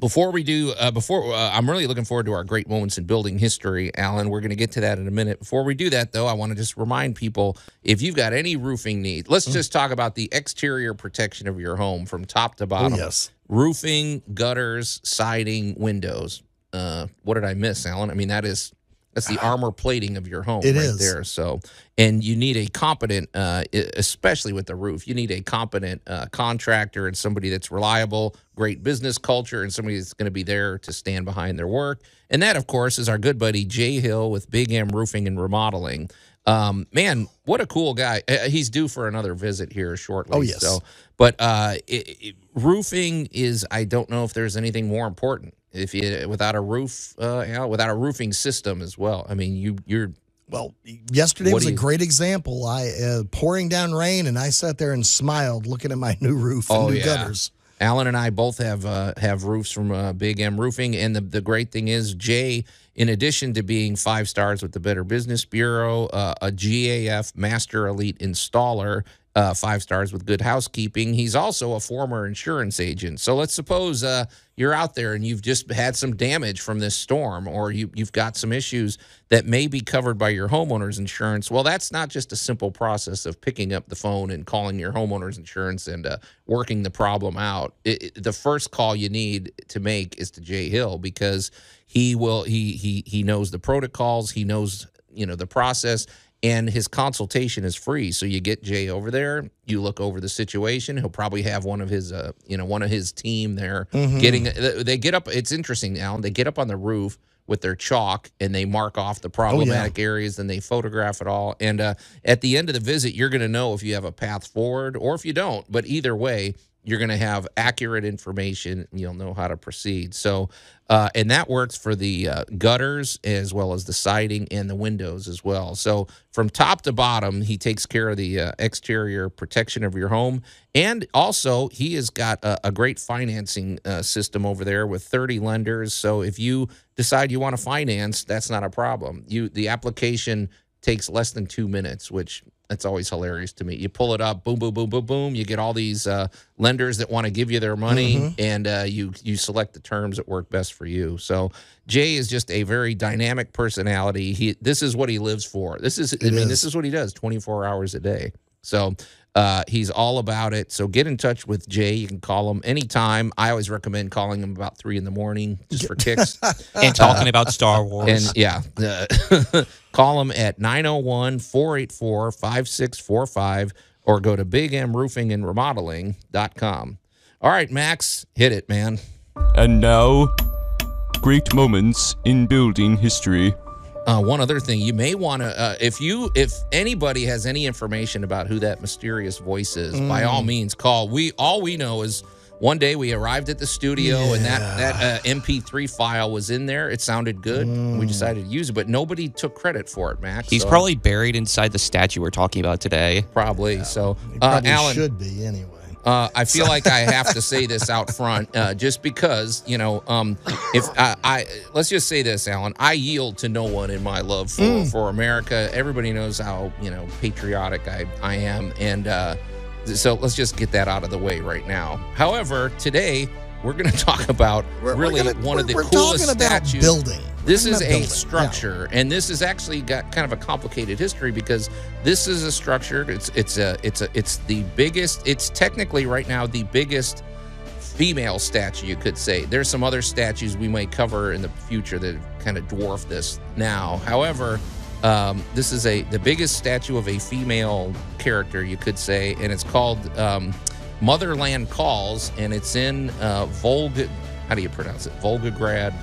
before we do, uh, before uh, I'm really looking forward to our great moments in building history, Allan. We're going to get to that in a minute. Before we do that, though, I want to just remind people if you've got any roofing needs, let's just talk about the exterior protection of your home from top to Oh, bottom. yes. Roofing, gutters, siding, windows. Uh, what did I miss, Allan? I mean, that is that's the armor plating of your home It right is. there. So, and you need a competent, uh, especially with the roof, you need a competent uh, contractor and somebody that's reliable, great business culture, and somebody that's going to be there to stand behind their work. And that, of course, is our good buddy Jay Hill with Big M Roofing and Remodeling. Um, man, what a cool guy! Uh, He's due for another visit here shortly. Oh, yes. So, but uh, it, it, roofing is. I don't know if there's anything more important. If you without a roof, uh, you know, without a roofing system as well. I mean, you you're Well, yesterday What was a you- great example. I uh, pouring down rain, and I sat there and smiled, looking at my new roof and Oh, new yeah. gutters. Allan and I both have uh, have roofs from uh, Big M Roofing, and the the great thing is Jay, in addition to being five stars with the Better Business Bureau, uh, a GAF Master Elite Installer. Uh, five stars with good housekeeping. He's also a former insurance agent. So let's suppose uh, you're out there and you've just had some damage from this storm, or you, you've got some issues that may be covered by your homeowner's insurance. Well, that's not just a simple process of picking up the phone and calling your homeowner's insurance and uh, working the problem out. It, it- the first call you need to make is to Jay Hill because he will he he he knows the protocols, he knows you know the process and his consultation is free. So you get jay over there you look over the situation. He'll probably have one of his uh you know one of his team there getting they get up it's interesting now they get up on the roof with their chalk and they mark off the problematic areas and they photograph it all. And uh, at the end of the visit you're going to know if you have a path forward or if you don't. But either way you're going to have accurate information and you'll know how to proceed. So uh, and that works for the uh, gutters as well as the siding and the windows as well. So from top to bottom he takes care of the uh, exterior protection of your home. And also he has got a, a great financing uh, system over there with 30 lenders. So if you decide you want to finance that's not a problem. You the application takes less than two minutes, which that's always hilarious to me. You pull it up, boom, boom, boom, boom, boom. You get all these uh, lenders that want to give you their money, and uh, you you select the terms that work best for you. So Jay is just a very dynamic personality. He this is what he lives for. This is I mean is. this is what he does twenty four hours a day. So. Uh, he's all about it. So get in touch with Jay. You can call him anytime. I always recommend calling him about three in the morning just for kicks. and talking about Star Wars. And yeah, uh, call him at 901 484 5645 or go to Big M Roofing and Remodeling.com. All right, Max, hit it, man. And now, great moments in building history. Uh, one other thing, you may want to, uh, if you, if anybody has any information about who that mysterious voice is, by all means, call. We all we know is one day we arrived at the studio and that that uh, MP3 file was in there. It sounded good. We decided to use it, but nobody took credit for it, Max. He's So- probably buried inside the statue we're talking about today. probably. So, It uh, probably Alan, should be anyway. Uh, I feel like I have to say this out front, uh, just because you know, um, if I, I let's just say this, Allan, I yield to no one in my love for, for America. Everybody knows how you know patriotic I I am, and uh, so let's just get that out of the way right now. However, today we're going to talk about We're- we're really gonna- one of the we're, we're coolest talking about statues. building. This We're is a building. Yeah. structure, and this has actually got kind of a complicated history because this is a structure. It's it's a it's a it's the biggest. It's technically right now the biggest female statue you could say. There's some other statues we might cover in the future that kind of dwarf this now. However. Um, this is a the biggest statue of a female character you could say, and it's called um, Motherland Calls, and it's in uh, Volga. How do you pronounce it? Volgograd,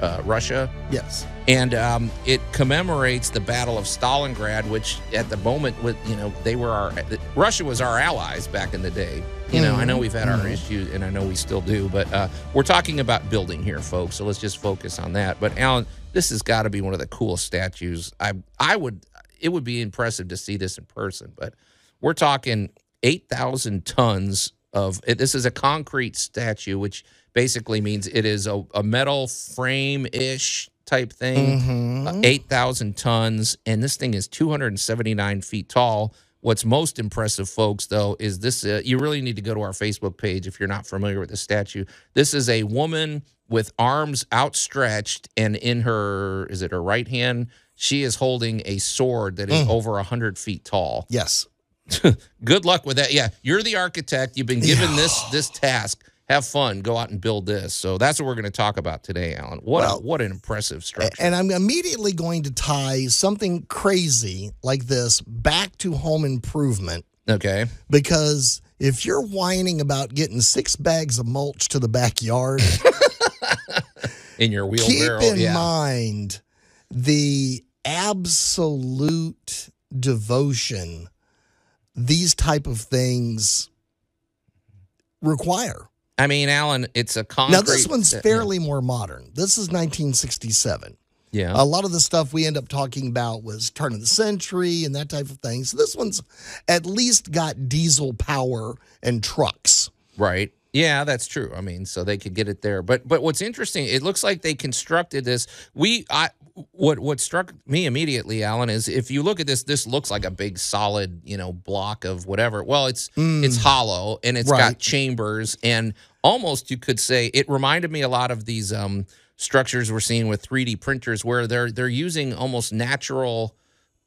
uh, Russia Yes. and um, it commemorates the Battle of Stalingrad, which at the moment, with you know, they were our Russia was our allies back in the day. You know, I know we've had our issues, and I know we still do, but uh, we're talking about building here, folks. So let's just focus on that. But Allan, this has got to be one of the coolest statues. I I would it would be impressive to see this in person, but we're talking eight thousand tons of. This is a concrete statue, which basically means it is a, a metal frame ish type thing. Uh, 8,000 tons, and this thing is 279 feet tall. What's most impressive, folks, though, is this. Uh, you really need to go to our Facebook page if you're not familiar with the statue. This is a woman with arms outstretched, and in her, is it her right hand? She is holding a sword that is over 100 feet tall Yes. good luck with that. Yeah, you're the architect. You've been given this this task. Have fun. Go out and build this. So that's what we're going to talk about today, Allan. What a, what an impressive structure. And I'm immediately going to tie something crazy like this back to home improvement okay. because if you're whining about getting six bags of mulch to the backyard, In your wheelbarrow, keep in yeah. mind the absolute devotion these type of things require. I mean, Allan, it's a concrete. Now this one's fairly more modern. This is 1967. Yeah. A lot of the stuff we end up talking about was turn of the century and that type of thing. So this one's at least got diesel power and trucks. Right. Yeah, that's true. I mean, so they could get it there. But but what's interesting, it looks like they constructed this. We I what what struck me immediately, Allan, is if you look at this, this looks like a big solid, you know, block of whatever. Well, it's it's hollow and it's got chambers and almost you could say it reminded me a lot of these um structures we're seeing with 3D printers where they're they're using almost natural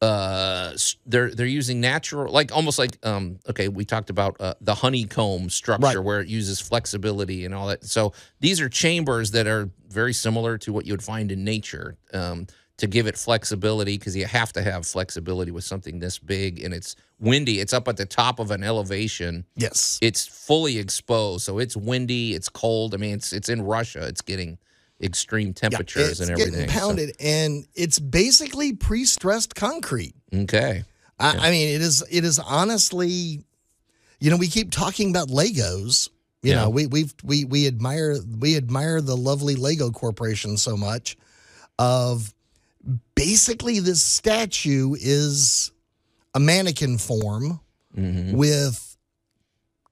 uh they're they're using natural like almost like um okay we talked about uh, the honeycomb structure Right. where it uses flexibility and all that. So these are chambers that are very similar to what you would find in nature um to give it flexibility because you have to have flexibility with something this big and it's windy. It's up at the top of an elevation. Yes. it's fully exposed so it's windy it's cold. I mean it's it's in russia. It's getting extreme Yeah, temperatures it's and everything getting so- pounded, and it's basically pre-stressed concrete. okay I, I mean, it is. It is honestly, you know, we keep talking about Legos. You Yeah. know, we we we we admire we admire the lovely Lego Corporation so much. Of basically, this statue is a mannequin form hmm with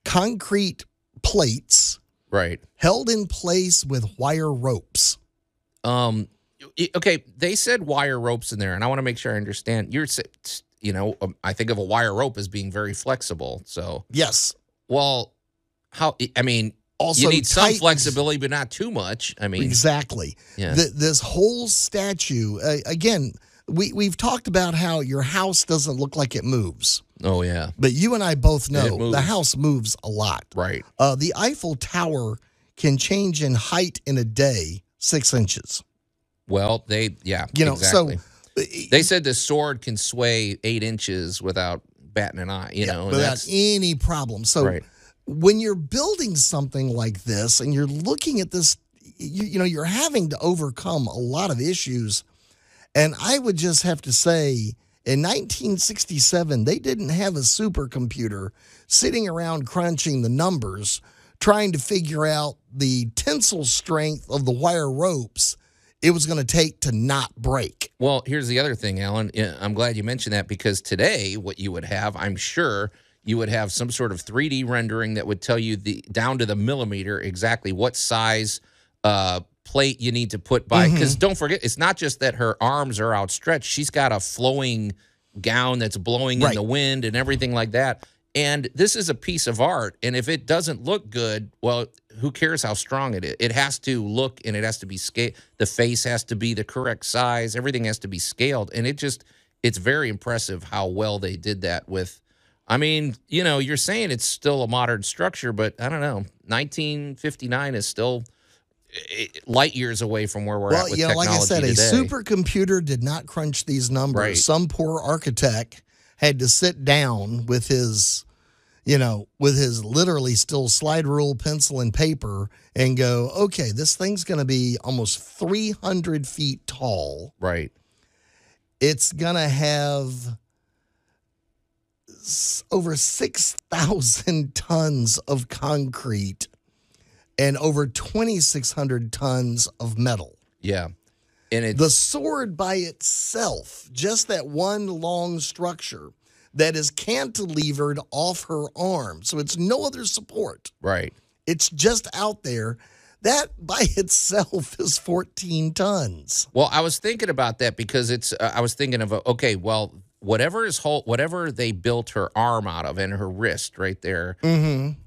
concrete plates right held in place with wire ropes. Um, okay, they said wire ropes in there, and I want to make sure I understand. You're, you know, um, I think of a wire rope as being very flexible. So, Yes. well, how? I mean, Also, you need some flexibility, but not too much. I mean, Exactly. yeah, Th- this whole statue, uh, again, we, we've talked about how your house doesn't look like it moves, oh yeah, but you and I both know the house moves a lot. right. Uh, the Eiffel Tower can change in height in a day six inches. Well, they, yeah, You know, exactly. so uh, they said the sword can sway eight inches without batting an eye. You yeah, know, without that's any problem. So right. when you're building something like this and you're looking at this, you, you know, you're having to overcome a lot of issues. And I would just have to say, in 1967, they didn't have a supercomputer sitting around crunching the numbers, trying to figure out the tensile strength of the wire ropes it was going to take to not break. Well, here's the other thing, Allan. I'm glad you mentioned that because today, what you would have, I'm sure, you would have some sort of 3D rendering that would tell you the down to the millimeter exactly what size uh, plate you need to put by. Because don't forget, it's not just that her arms are outstretched; she's got a flowing gown that's blowing in the wind and everything like that. And this is a piece of art. And if it doesn't look good, well, who cares how strong it is? It has to look and it has to be scaled. The face has to be the correct size. Everything has to be scaled. And it just, it's very impressive how well they did that with. I mean, you know, you're saying it's still a modern structure, but I don't know. 1959 is still eh, light years away from where we're well, at with you know, technology like I said, today. a supercomputer did not crunch these numbers. Right. Some poor architect had to sit down with his, you know, with his literally still slide rule pencil and paper and go, okay, this thing's going to be almost 300 feet tall. right. It's going to have over 6,000 tons of concrete and over 2,600 tons of metal. Yeah. And The sword by itself, just that one long structure that is cantilevered off her arm. So it's no other support. right. It's just out there. That by itself is 14 tons. Well, I was thinking about that because it's. Uh, I was thinking of okay, well, whatever is whole, whatever they built her arm out of and her wrist right there. Mm-hmm.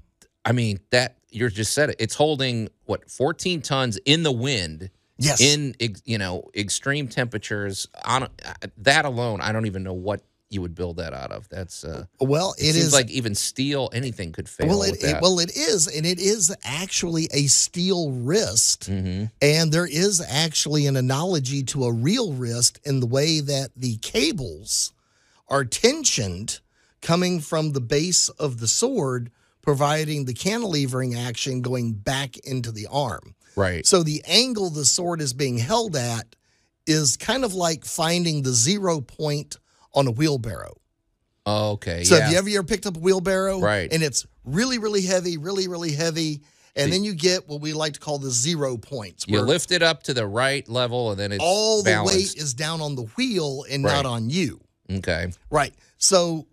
I mean, that you just said it. It's holding what 14 tons in the wind Yes. in you know extreme temperatures. On uh, that alone, I don't even know what you would build that out of. That's uh, well, it, it is like even steel, anything could fail well, it, it well, it is, and it is actually a steel wrist. hmm And there is actually an analogy to a real wrist in the way that the cables are tensioned coming from the base of the sword, providing the cantilevering action going back into the arm. Right. So the angle the sword is being held at is kind of like finding the zero point on a wheelbarrow. okay. So yeah. have you ever, you ever picked up a wheelbarrow? Right. And it's really, really heavy, really, really heavy. And then you get what we like to call the zero points. you lift it up to the right level, and then it's all the balanced. weight is down on the wheel and Right. not on you. Okay. Right. So,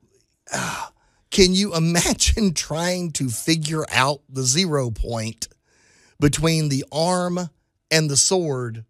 ah, Can you imagine trying to figure out the zero point between the arm and the sword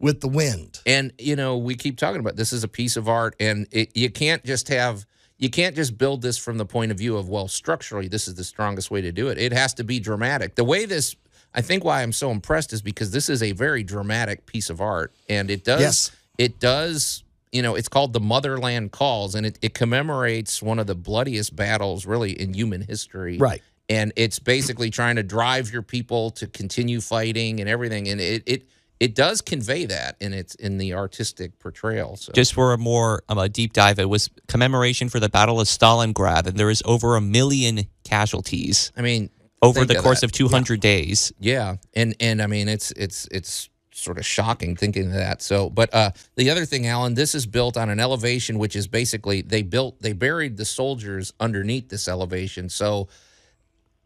with the wind? And you know, we keep talking about this is a piece of art, and it, you can't just have you can't just build this from the point of view of well, structurally, this is the strongest way to do it. It has to be dramatic. The way this, I think, why I'm so impressed is because this is a very dramatic piece of art, and it does Yes. it does. You know, it's called the Motherland Calls, and it, it commemorates one of the bloodiest battles, really, in human history. Right. And it's basically trying to drive your people to continue fighting and everything, and it it it does convey that in its in the artistic portrayal. So Just for a more um, a deep dive, it was commemoration for the Battle of Stalingrad, and there was over a million casualties I mean, over the of course that. of 200 days. Yeah, and and I mean it's it's it's sort of shocking thinking of that. So, but uh, the other thing, Alan, this is built on an elevation which is basically they built they buried the soldiers underneath this elevation. So.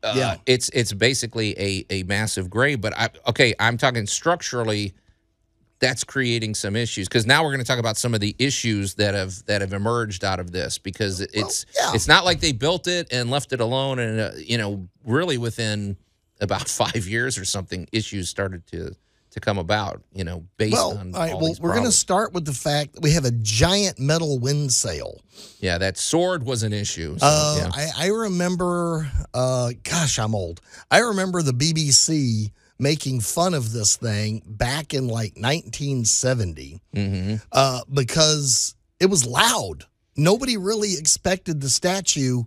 Uh, Yeah. it's it's basically a a massive grave, but I okay, I'm talking structurally. That's creating some issues because now we're going to talk about some of the issues that have that have emerged out of this because it's yeah. it's not like they built it and left it alone and uh, you know really within about five years or something issues started to to come about you know based Well, on all right. all Well, these we're going to start with the fact that we have a giant metal wind sail. yeah that sword was an issue so, Uh, yeah. I, I remember, uh, gosh, I'm old. I remember the BBC making fun of this thing back in like 1970 mm-hmm. uh, because it was loud. Nobody really expected the statue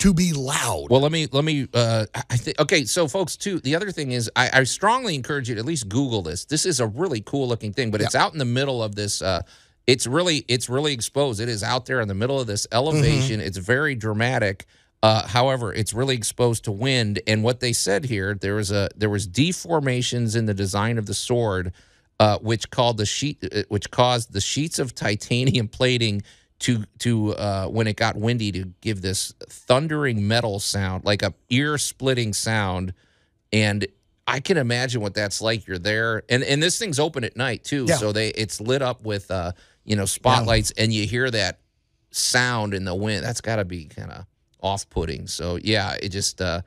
to be loud. Well, let me let me. Uh, I think okay. So, folks, too. The other thing is, I, I strongly encourage you to at least Google this. This is a really cool looking thing, but it's out in the middle of this. Uh, it's really it's really exposed. It is out there in the middle of this elevation. It's very dramatic. Uh, however, it's really exposed to wind. And what they said here, there was a there was deformations in the design of the sword, uh, which called the sheet, uh, which caused the sheets of titanium plating to to uh, when it got windy to give this thundering metal sound, like a ear splitting sound, and I can imagine what that's like. You're there, and and this thing's open at night too, Yeah. so they it's lit up with uh you know spotlights, and you hear that sound in the wind. That's got to be kind of off putting. So yeah, it just uh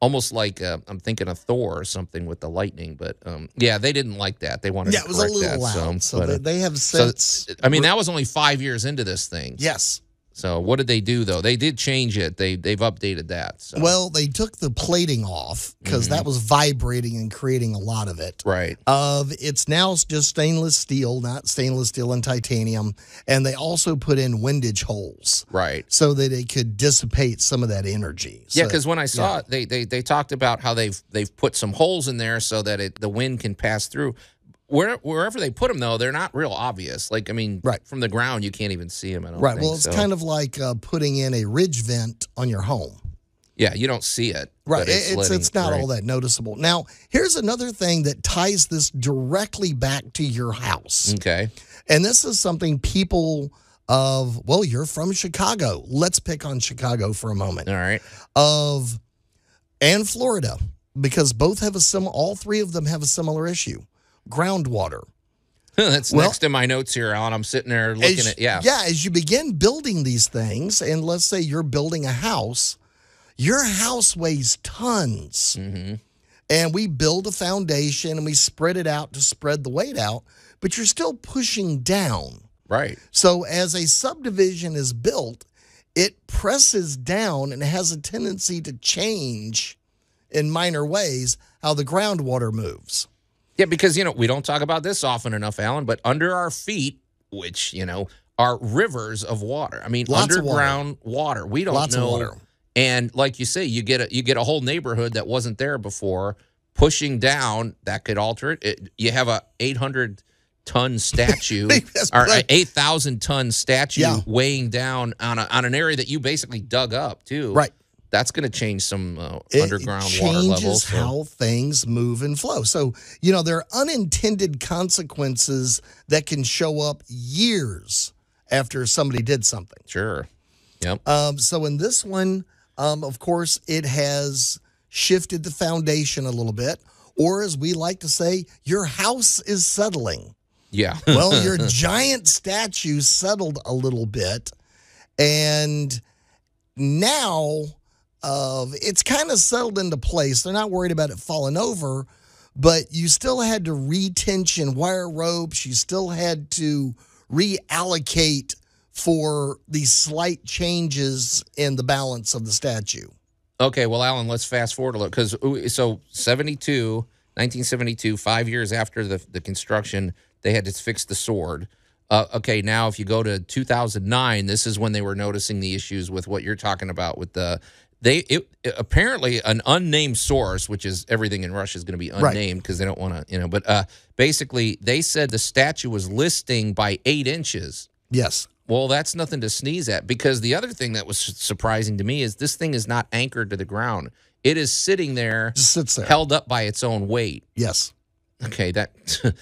almost like uh, I'm thinking of Thor or something with the lightning, but um yeah, they didn't like that. They wanted yeah, to it was a little that, loud. So, but, they, uh, they have so, since. I mean, that was only five years into this thing. yes. So what did they do though? They did change it. They they've updated that. So. Well, they took the plating off because Mm-hmm. that was vibrating and creating a lot of it. right. Of it's now just stainless steel, not stainless steel and titanium, and they also put in windage holes Right. so that it could dissipate some of that energy. Yeah, So- because when I saw it, they, they they talked about how they've they've put some holes in there so that it the wind can pass through. Where, wherever they put them, though, they're not real obvious. Like I mean, Right. from the ground, you can't even see them. I right. Well, it's so. kind of like uh, putting in a ridge vent on your home. yeah, you don't see it. Right. It's it's, letting- not right. all that noticeable. Now, here's another thing that ties this directly back to your house. Okay. And this is something people of, well, you're from Chicago. Let's pick on Chicago for a moment. All right. Of and Florida, because both have a sim all three of them have a similar issue. Groundwater. That's Well- next to my notes here, Allan. I'm sitting there looking As- at yeah. Yeah, as you begin building these things, and let's say you're building a house, your house weighs tons. Mm-hmm. And we build a foundation and we spread it out to spread the weight out, but you're still pushing down. Right. So as a subdivision is built, it presses down and has a tendency to change in minor ways how the groundwater moves. Yeah, because you know we don't talk about this often enough, Allan. But under our feet, which you know are rivers of water. I mean, Lots of water. underground water. We don't Lots know. water. And like you say, you get a you get a whole neighborhood that wasn't there before pushing down. That could alter it. it you have a eight hundred ton statue or right. eight thousand ton statue Yeah. weighing down on a, on an area that you basically dug up too. Right. That's going to change some uh, It- underground it water changes levels. so- how things move and flow. So, you know, there are unintended consequences that can show up years after somebody did something. Sure. Yep. Um, so in this one, um, of course, it has shifted the foundation a little bit, or as we like to say, your house is settling. Yeah. Well, your giant statue settled a little bit, and now uh, it's kind of settled into place. They're not worried about it falling over, but you still had to retension wire ropes. You still had to reallocate for these slight changes in the balance of the statue. Okay, well, Allan, let's fast forward a little because so 72, 1972, five years after the, the construction, they had to fix the sword. Uh, okay, now if you go to 2009, this is when they were noticing the issues with what you're talking about with the they it, apparently an unnamed source, which is everything in Russia is going to be unnamed because they don't want to, you know. But uh, basically, they said the statue was listing by eight inches. Yes. Well, that's nothing to sneeze at because the other thing that was surprising to me is this thing is not anchored to the ground. It is sitting there, Just sits there. held up by its own weight. Yes. Okay, that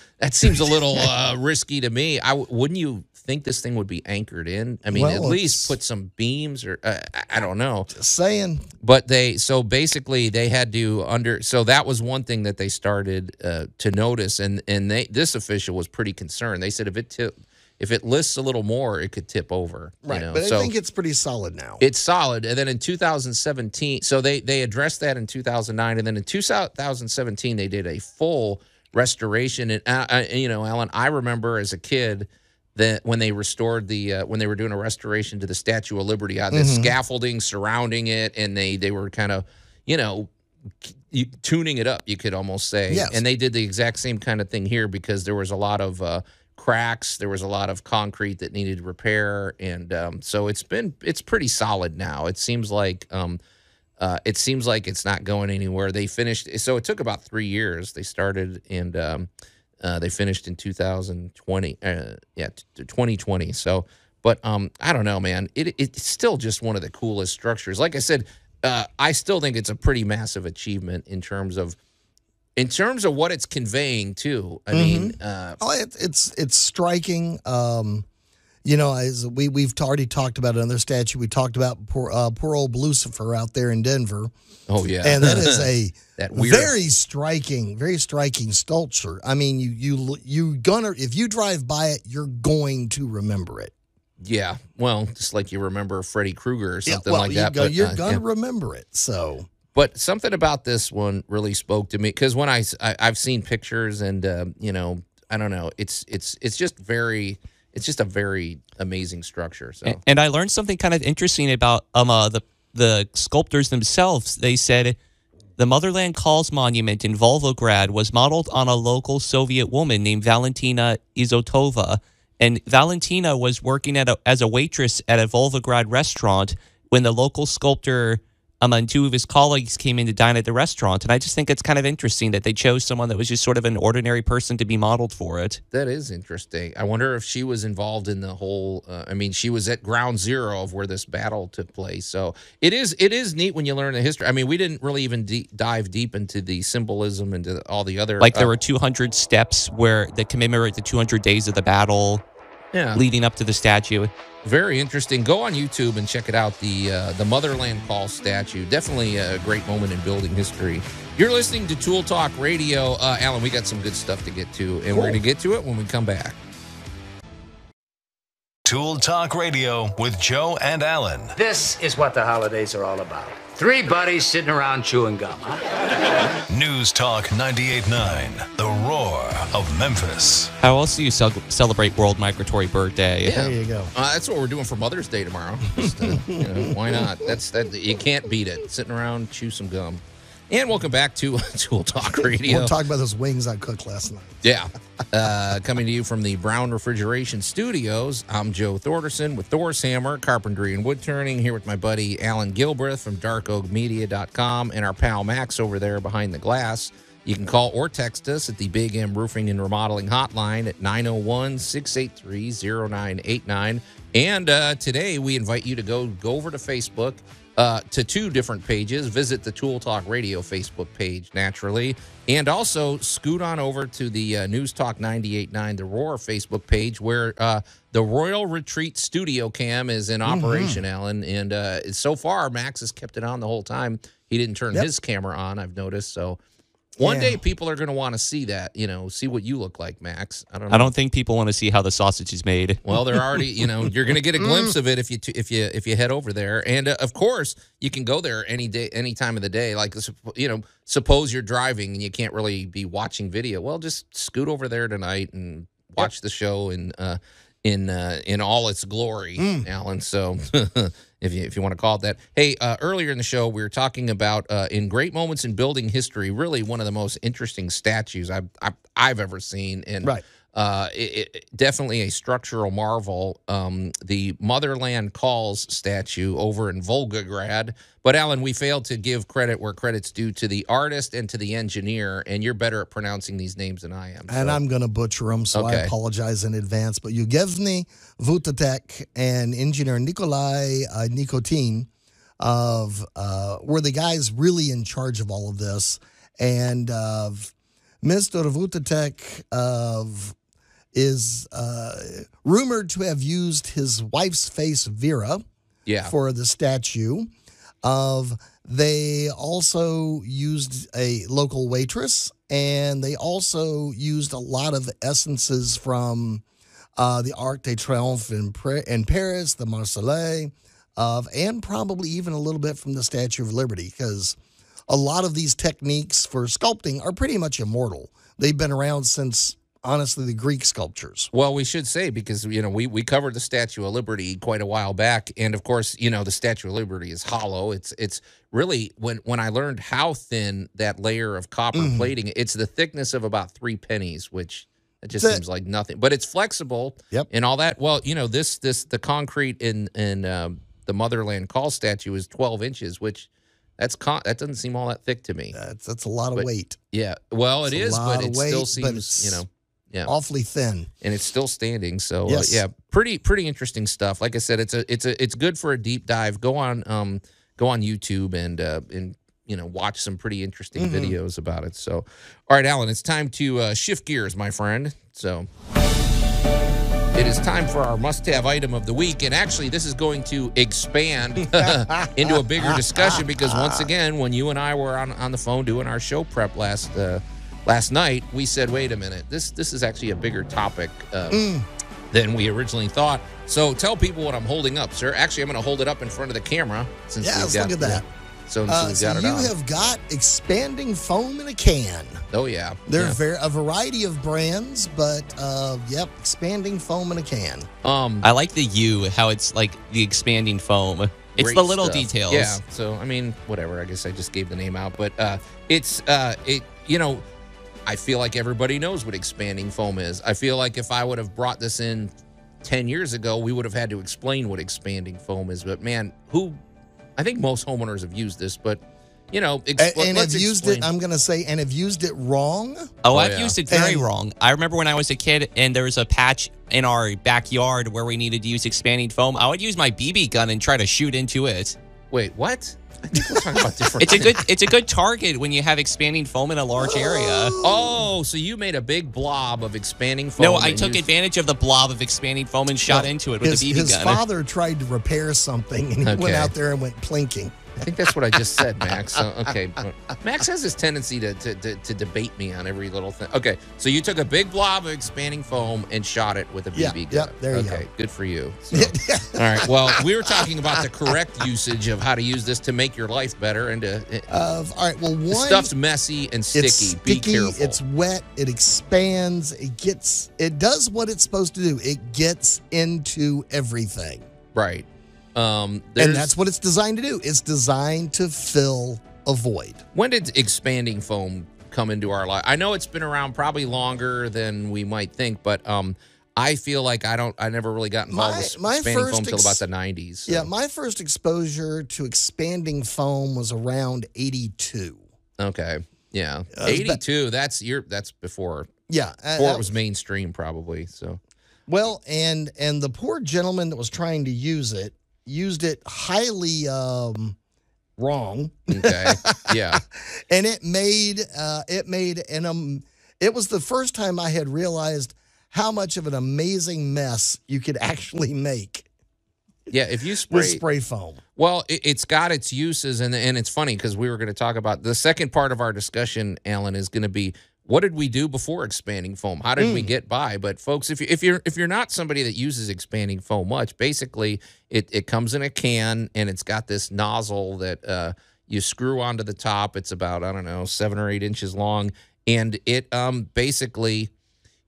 that seems a little uh, risky to me. I wouldn't you think this thing would be anchored in? I mean, Well, at least put some beams or uh, I- don't know. Just saying. But they so basically they had to under so that was one thing that they started uh, to notice and and they this official was pretty concerned. They said if it tip, if it lists a little more, it could tip over. Right. You know? but I so think it's pretty solid now. it's solid. And then in 2017, so they they addressed that in 2009, and then in 2017 they did a full restoration. And uh, uh, you know, Allan, I remember as a kid that when they restored the uh, when they were doing a restoration to the Statue of Liberty, uh, the Mm-hmm. scaffolding surrounding it, and they they were kind of you know tuning it up, you could almost say. Yes. And they did the exact same kind of thing here because there was a lot of uh, cracks, there was a lot of concrete that needed repair, and um, so it's been it's pretty solid now. It seems like um, uh, it seems like it's not going anywhere. They finished, so it took about three years. They started and um, uh, they finished in 2020. Uh, yeah, t- 2020. So, but um, I don't know, man. It it's still just one of the coolest structures. Like I said, uh, I still think it's a pretty massive achievement in terms of in terms of what it's conveying too. I mean, uh, Oh, it, it's it's striking. Um, you know, as we we've already talked about another statue. We talked about poor uh, poor old Blucifer out there in Denver, oh yeah, and that is a That weird- very striking, very striking sculpture. I mean, you you you gonna if you drive by it, you're going to remember it. yeah. Well, just like you remember Freddy Krueger or something well, like you that. Go, but, you're uh, gonna yeah. remember it. So But something about this one really spoke to me because when I, I have seen pictures and uh, you know I don't know it's it's it's just very it's just a very amazing structure. So A- And I learned something kind of interesting about um uh, the the sculptors themselves. They said the Motherland Calls monument in Volgograd was modeled on a local Soviet woman named Valentina Izotova. And Valentina was working at a, as a waitress at a Volgograd restaurant when the local sculptor um, and two of his colleagues came in to dine at the restaurant. And I just think it's kind of interesting that they chose someone that was just sort of an ordinary person to be modeled for it. that is interesting. I wonder if she was involved in the whole. Uh, I mean, she was at ground zero of where this battle took place. So it is it is neat when you learn the history. I mean, we didn't really even de- dive deep into the symbolism and to all the other Like there uh, were 200 steps where that commemorate the 200 days of the battle yeah. leading up to the statue. Very interesting. Go on YouTube and check it out. The uh, the Motherland Call statue. Definitely a great moment in building history. You're listening to Tool Talk Radio. Uh, Allan, we got some good stuff to get to, and we're going to get to it when we come back. Tool Talk Radio with Joe and Allan. This is what the holidays are all about. Three buddies sitting around chewing gum, huh? News Talk 98.9, the roar of Memphis. How else do you celebrate World Migratory Bird Day? there you go. Uh, that's what we're doing for Mother's Day tomorrow. Just, uh, you know, why not? That's that. You can't beat it. Sitting around, chew some gum. And welcome back to Tool Talk Radio. We're talking about those wings I cooked last night. Yeah. Uh, coming to you from the Brown Refrigeration Studios, I'm Joe Thorderson with Thor's Hammer, Carpentry and Wood Turning, here with my buddy Allan Gilbreth from darkoakmedia.com and our pal Max over there behind the glass. You can call or text us at the Big M Roofing and Remodeling Hotline at 901 683 0989. And uh, today we invite you to go, go over to Facebook uh, to two different pages. Visit the Tool Talk Radio Facebook page, naturally, and also scoot on over to the uh, News Talk 98.9 The Roar Facebook page, where uh, the Royal Retreat Studio Cam is in operation, Allan. And uh, so far, Max has kept it on the whole time. He didn't turn Yep. his camera on, I've noticed. So One Yeah. day people are going to want to see that, you know, see what you look like, Max. I don't know. I don't think people want to see how the sausage is made. Well, they're already, you know, you're going to get a glimpse of it if you if you if you head over there, and uh, of course you can go there any day, any time of the day. Like, you know, suppose you're driving and you can't really be watching video. Well, just scoot over there tonight and watch the show and uh, in uh, in all its glory, Allan. So. If you, if you want to call it that. Hey, uh, earlier in the show, we were talking about uh, in great moments in building history, really one of the most interesting statues I've, I've, I've ever seen. And Right. Uh, it, it, definitely a structural marvel. Um, the Motherland Calls statue over in Volgograd. But Allan, we failed to give credit where credit's due to the artist and to the engineer, and you're better at pronouncing these names than I am. And I'm going to butcher them, so I apologize in advance. But Yevgeny Vutatek and engineer Nikolai uh, Nikitin of uh, were the guys really in charge of all of this. And uh, Mr. Vutatek of is uh, rumored to have used his wife's face, Vera, yeah, for the statue of they also used a local waitress and they also used a lot of essences from uh, the Arc de Triomphe in, in Paris, the Marseillais, of, and probably even a little bit from the Statue of Liberty because a lot of these techniques for sculpting are pretty much immortal. They've been around since, honestly, the Greek sculptures. Well, we should say because you know we we covered the Statue of Liberty quite a while back, and of course you know the Statue of Liberty is hollow. It's it's really when when I learned how thin that layer of copper Mm-hmm. plating, it's the thickness of about three pennies, which it just seems like nothing. But it's flexible, Yep. and all that. Well, you know this this the concrete in in um, the Motherland Call statue is twelve inches, which that's con- that doesn't seem all that thick to me. That's, that's a lot of But- weight, Yeah, well, it It's a is, but it still weight, but seems you know. Yeah awfully thin. and it's still standing. So uh, yeah, pretty pretty interesting stuff. Like I said, it's a it's a it's good for a deep dive. Go on um go on YouTube and uh and you know watch some pretty interesting Mm-hmm. videos about it. So all right, Allan, it's time to uh, shift gears, my friend. So. It is time for our must-have item of the week, and actually, this is going to expand into a bigger discussion because once again, when you and I were on, on the phone doing our show prep last uh, last night, we said, "Wait a minute, this this is actually a bigger topic uh, than we originally thought." So, tell people what I'm holding up, sir. Actually, I'm going to hold it up in front of the camera since Yes, we've got look at that. So, so Uh, we've so it you on. have got expanding foam in a can. oh yeah, There yeah. are ver- a variety of brands, but uh, yep, expanding foam in a can. um, I like the U, how it's like the expanding foam. It's the little stuff. details. Yeah. So I mean, whatever. I guess I just gave the name out, but uh, it's uh, it. You know, I feel like everybody knows what expanding foam is. I feel like if I would have brought this in ten years ago, we would have had to explain what expanding foam is. But man, who? I think most homeowners have used this, but you know, A- expl- and let's have used explain. it, I'm going to say, and have used it wrong. Oh, Oh, I've yeah. used it very And- wrong. I remember when I was a kid and there was a patch in our backyard where we needed to use expanding foam. I would use my BB gun and try to shoot into it. Wait, what? I think we're talking about different. It's a good it's a good target when you have expanding foam in a large area. Oh, so you made a big blob of expanding foam? No, I took used- advantage of the blob of expanding foam and shot Well, into it with his, a BB his gun. father tried to repair something, and he Okay. went out there and went plinking. I think that's what I just said, Max. So, okay. Max has this tendency to, to, to, to debate me on every little thing. Okay. So you took a big blob of expanding foam and shot it with a BB Yeah, gun. yep, there you okay. go. Good for you. So, all right. Well, we were talking about the correct usage of how to use this to make your life better and to. It, Of all right, well, one stuff's messy and sticky. it's Be careful. it's wet, it expands, it gets, it does what it's supposed to do. It gets into everything, right. Um, and that's what it's designed to do. It's designed to fill a void. When did expanding foam come into our life? I know it's been around probably longer than we might think, but um, I feel like I don't. I never really got involved My- with my expanding first foam until ex- about the '90s. so- Yeah, my first exposure to expanding foam was around 82. Okay. Yeah. Uh, 82. That's your. That's before. Yeah, uh, Before it was mainstream, probably. So. Well, and and the poor gentleman that was trying to use it used it highly um, wrong, Okay. yeah. and it made uh, it made an um, it was the first time I had realized how much of an amazing mess you could actually make. Yeah, if you spray, with spray foam. well, it, it's got its uses, and and it's funny because we were going to talk about the second part of our discussion. Allan is going to be what did we do before expanding foam? How did we Hmm. get by? But folks, if you if you're if you're not somebody that uses expanding foam much, basically it it comes in a can and it's got this nozzle that uh, you screw onto the top. It's about I don't know seven or eight inches long, and it um basically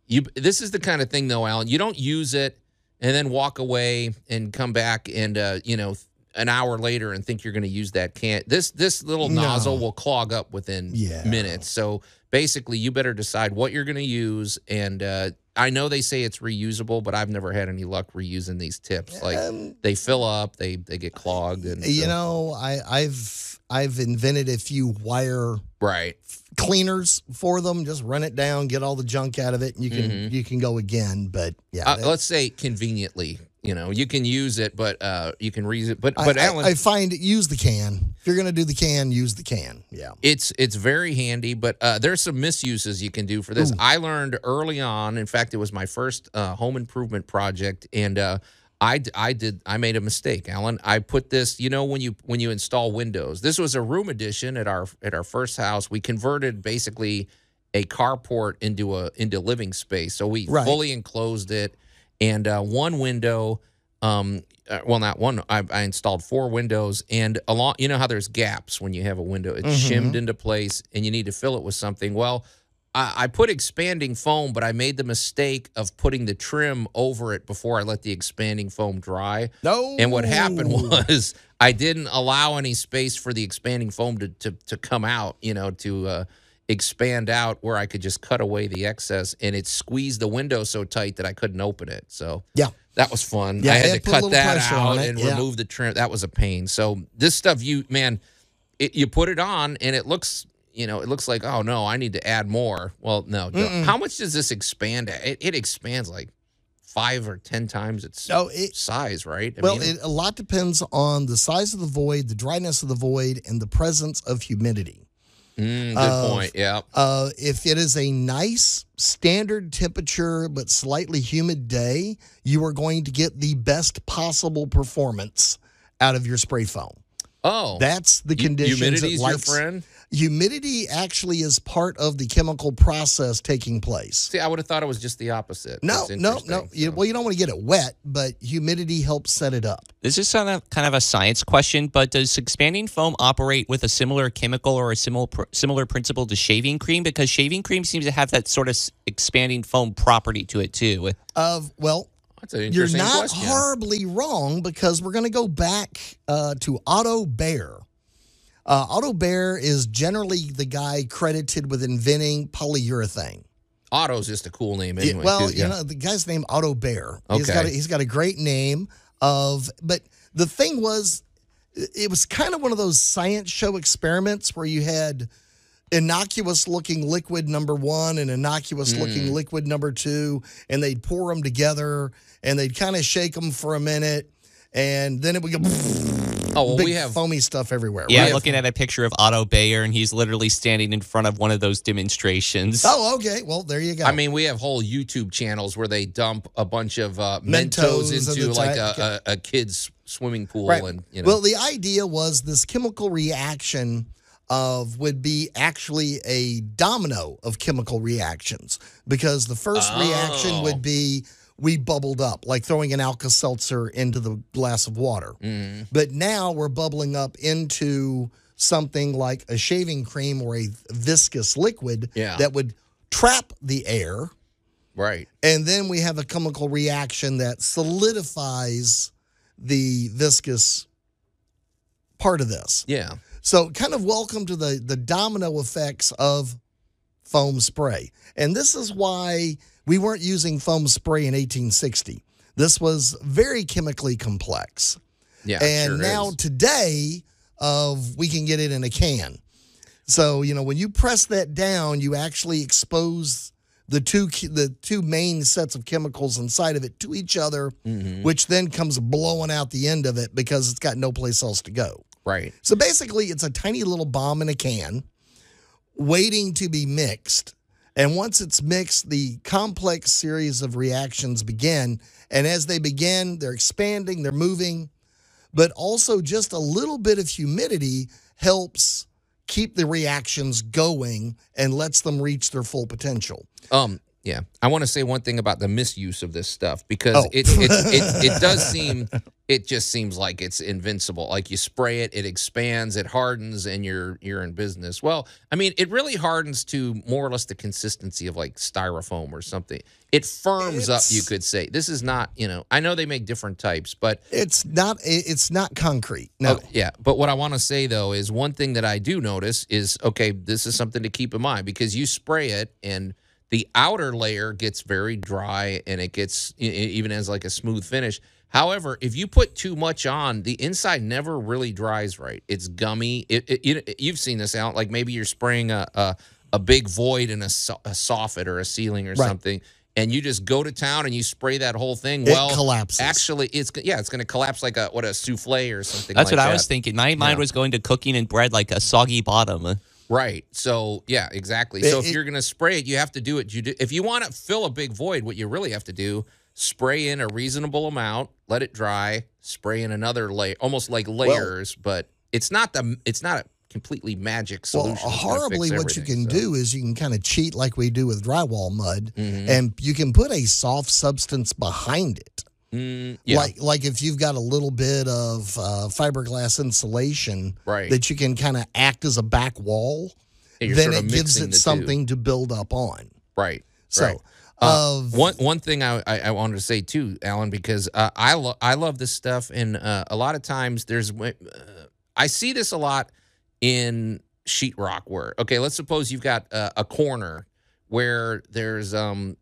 you this is the kind of thing though allan you don't use it and then walk away and come back and uh you know an hour later and think you're going to use that can this this little No. nozzle will clog up within Yeah. minutes so basically you better decide what you're going to use and uh I know they say it's reusable, but I've never had any luck reusing these tips. Like they fill up, they they get clogged, and You so- know, I, I've I've invented a few wire right? cleaners for them. Just run it down, get all the junk out of it, and you can you can go again. But yeah, Mm-hmm. Uh, let's say conveniently, you know, you can use it, but uh you can reuse it. But but I- Allan, I find use the can. If you're gonna do the can, use the can. Yeah. it's it's very handy but uh, there's some misuses you can do for this i learned early on in fact it was my first uh, home improvement project and uh, I, I did I made a mistake, Allan. I put this, you know, when you when you install Windows. This was a room addition at our at our first house. We converted basically a carport into a into living space. So we Right. fully enclosed it, and uh, one window. Um, uh, well, not one. I, I installed four windows, and along. You know how there's gaps when you have a window. It's shimmed into place, and you need to fill it with something. Well, I, I put expanding foam, but I made the mistake of putting the trim over it before I let the expanding foam dry. No. And what happened was I didn't allow any space for the expanding foam to to, to come out, you know, to uh, expand out where I could just cut away the excess, and it squeezed the window so tight that I couldn't open it. So Yeah. that was fun. Yeah, I had to cut that out and yeah. remove the trim. That was a pain. So this stuff, you man, it, you put it on and it looks, you know, it looks like oh no, I need to add more. Well, no. How much does this expand? It, it expands like five or ten times its No, it- size, right? I Well, mean, it, a lot depends on the size of the void, the dryness of the void, and the presence of humidity. Mm, good point. Yeah. Uh, if it is a nice standard temperature but slightly humid day, you are going to get the best possible performance out of your spray foam. Oh, That's the conditions. Humidity's it your friend. Humidity actually is part of the chemical process taking place. See, I would have thought it was just the opposite. No, That's no, interesting. no. You, So- well, you don't want to get it wet, but humidity helps set it up. This is kind of kind of a science question, but does expanding foam operate with a similar chemical or a similar similar principle to shaving cream? Because shaving cream seems to have that sort of expanding foam property to it too. Of well, That's an You're not question. horribly wrong because we're going to go back uh, to Otto Bayer. Uh, Otto Bayer is generally the guy credited with inventing polyurethane. Otto's just a cool name Yeah, anyway. well, yeah. you know, the guy's name Otto Bayer. He's Okay. got a, he's got a great name of, but the thing was, it it was kind of one of those science show experiments where you had innocuous looking liquid number one and innocuous Mm. looking liquid number two, and they'd pour them together and they'd kind of shake them for a minute, and then it would go oh, well, big we have foamy stuff everywhere. Yeah, right? looking at a picture of Otto Bayer, and he's literally standing in front of one of those demonstrations. Oh, okay. Well, there you go. I mean, we have whole YouTube channels where they dump a bunch of uh, Mentos Mentos, into like a, a, a kid's swimming pool, Right. and you know, Well, the idea was this chemical reaction of would be actually a domino of chemical reactions because the first reaction Oh. would be we bubbled up like throwing an Alka Seltzer into the glass of water. Mm-hmm. But now we're bubbling up into something like a shaving cream or a viscous liquid Yeah. that would trap the air. right? And then we have a chemical reaction that solidifies the viscous part of this. Yeah, So, kind of welcome to the the domino effects of foam spray. And this is why we weren't using foam spray in 1860. This was very chemically complex. yeah. and sure now is. today of we can get it in a can. So, you know, when you press that down, you actually expose the two the two main sets of chemicals inside of it to each other, Mm-hmm. which then comes blowing out the end of it because it's got no place else to go. right. So basically, it's a tiny little bomb in a can waiting to be mixed. And once it's mixed, the complex series of reactions begin. And as they begin, they're expanding, they're moving, but also just a little bit of humidity helps keep the reactions going and lets them reach their full potential. Um, yeah, I want to say one thing about the misuse of this stuff because Oh. it, it, it it does seem it just seems like it's invincible. Like you spray it, it expands, it hardens, and you're you're in business. Well, I mean, it really hardens to more or less the consistency of like styrofoam or something. It firms up, you could say. This is not, you know, I know they make different types, but It's not it's not concrete. No. Oh, yeah. But what I want to say though is one thing that I do notice is okay, this is something to keep in mind because you spray it and the outer layer gets very dry and it gets it it even as like a smooth finish. However, if you put too much on, the inside never really dries right. It's gummy. It, it, you, you've seen this out. Like maybe you're spraying a a, a big void in a, so- a soffit or a ceiling or Right. something, and you just go to town and you spray that whole thing. It well, collapses. Actually, it's yeah, it's going to collapse like a what a souffle or something. That's like what I was thinking. My mind Yeah. was going to cooking and bread like a soggy bottom. Right. So yeah, exactly. So if it- you're gonna spray it, you have to do it. judi- If you want to fill a big void, what you really have to do: spray in a reasonable amount, let it dry, spray in another layer, almost like layers. but it's not the. It's not a completely magic solution. that's horribly, what you can so. do is you can kind of cheat like we do with drywall mud, Mhm. and you can put a soft substance behind it. Mm, yeah. Like like if you've got a little bit of uh, fiberglass insulation Right. that you can kind of act as a back wall, then it gives it the two. something to build up on. Right. So, right. Uh, of one one thing I, I, I wanted to say too, Allan, because uh, I lo- I love this stuff, and uh, a lot of times there's uh, I see this a lot in sheetrock work. Okay, let's suppose you've got uh, a corner where there's um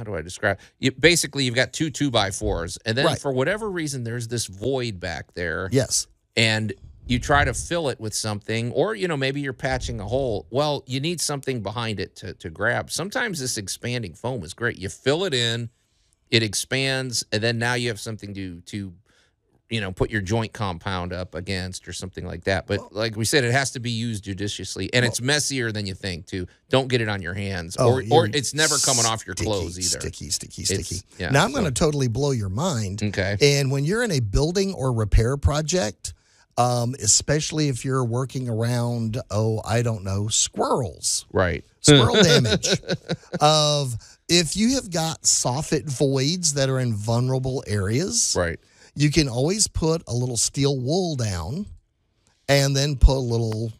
how do I describe? You, basically, you've got two two by fours, and then Right. for whatever reason, there's this void back there. Yes, and you try to fill it with something or you know maybe you're patching a hole. Well you need something behind it to, to grab. Sometimes this expanding foam is great. You fill it in it expands and then now you have something to to you know put your joint compound up against or something like that. But like we said it has to be used judiciously and it's messier than you think too. Don't get it on your hands Oh, or or it's never coming off your clothes either. Sticky, sticky, It's- sticky. yeah, now I'm so- going to totally blow your mind. okay. And when you're in a building or repair project, um, especially if you're working around, oh, I don't know, squirrels, right. Squirrel damage, of if you have got soffit voids that are in vulnerable areas, right you can always put a little steel wool down and then put a little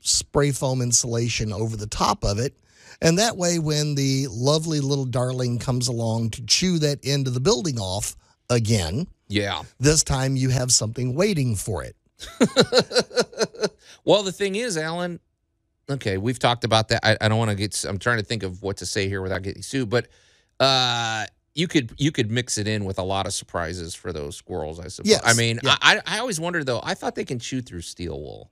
spray foam insulation over the top of it. And that way, when the lovely little darling comes along to chew that end of the building off again, yeah this time you have something waiting for it. well, the thing is, Allan. Okay, we've talked about that. I, I don't want to get. I'm trying to think of what to say here without getting sued, but uh, you could you could mix it in with a lot of surprises for those squirrels. I suppose. Yes, I mean, yeah. I I always wondered though. I thought they can chew through steel wool.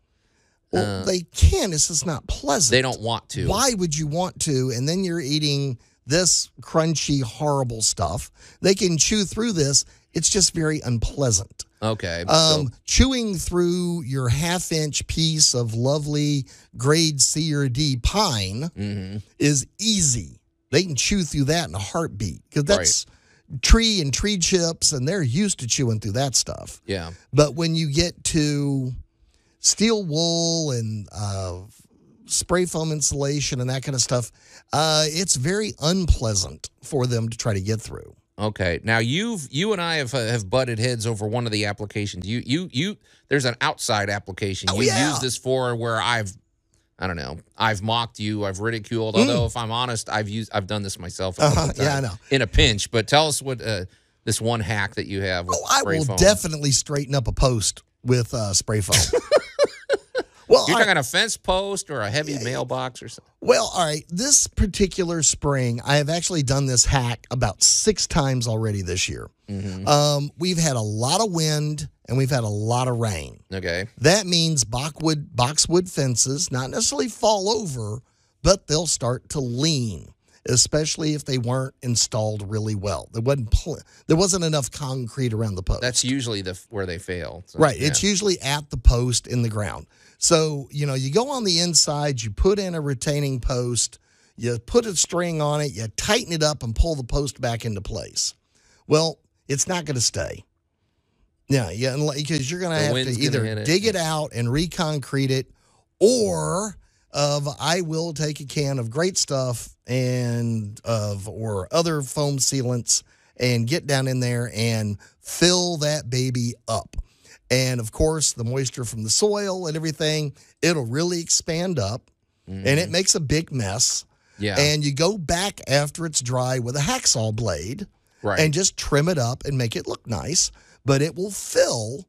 Well, Uh, they can. It's just not pleasant. They don't want to. Why would you want to? And then you're eating this crunchy, horrible stuff. They can chew through this. It's just very unpleasant. Okay. Um, so- chewing through your half inch piece of lovely grade C or D pine Mhm. is easy. They can chew through that in a heartbeat because that's tree and tree chips, and they're used to chewing through that stuff. Yeah. But when you get to steel wool and uh, spray foam insulation and that kind of stuff, uh, it's very unpleasant for them to try to get through. Okay. Now you've you and I have uh, have butted heads over one of the applications. You you you. There's an outside application Oh, you yeah. use this for where I've. I don't know. I've mocked you. I've ridiculed. Mm. Although, if I'm honest, I've used. I've done this myself. A Uh-huh, yeah, I know. In a pinch, but tell us what uh, this one hack that you have. With Oh, I will foam. definitely straighten up a post with uh, spray foam. well, You're I- talking a fence post or a heavy mailbox or something. well, all right. This particular spring, I have actually done this hack about six times already this year. Mm-hmm. Um, we've had a lot of wind and we've had a lot of rain. Okay. That means boxwood boxwood fences not necessarily fall over, but they'll start to lean, especially if they weren't installed really well. There wasn't pl- there wasn't enough concrete around the post. That's usually the where they fail. So, right. yeah. It's usually at the post in the ground. So you know you go on the inside, you put in a retaining post, you put a string on it, you tighten it up, and pull the post back into place. Well, it's not going to stay. Yeah, yeah, because you're going to have to either hit it. dig it out and reconcrete it, or of I will take a can of great stuff and of or other foam sealants and get down in there and fill that baby up. And of course, the moisture from the soil and everything, it'll really expand up and it makes a big mess. Mm-hmm. Yeah. And you go back after it's dry with a hacksaw blade Right. and just trim it up and make it look nice. But it will fill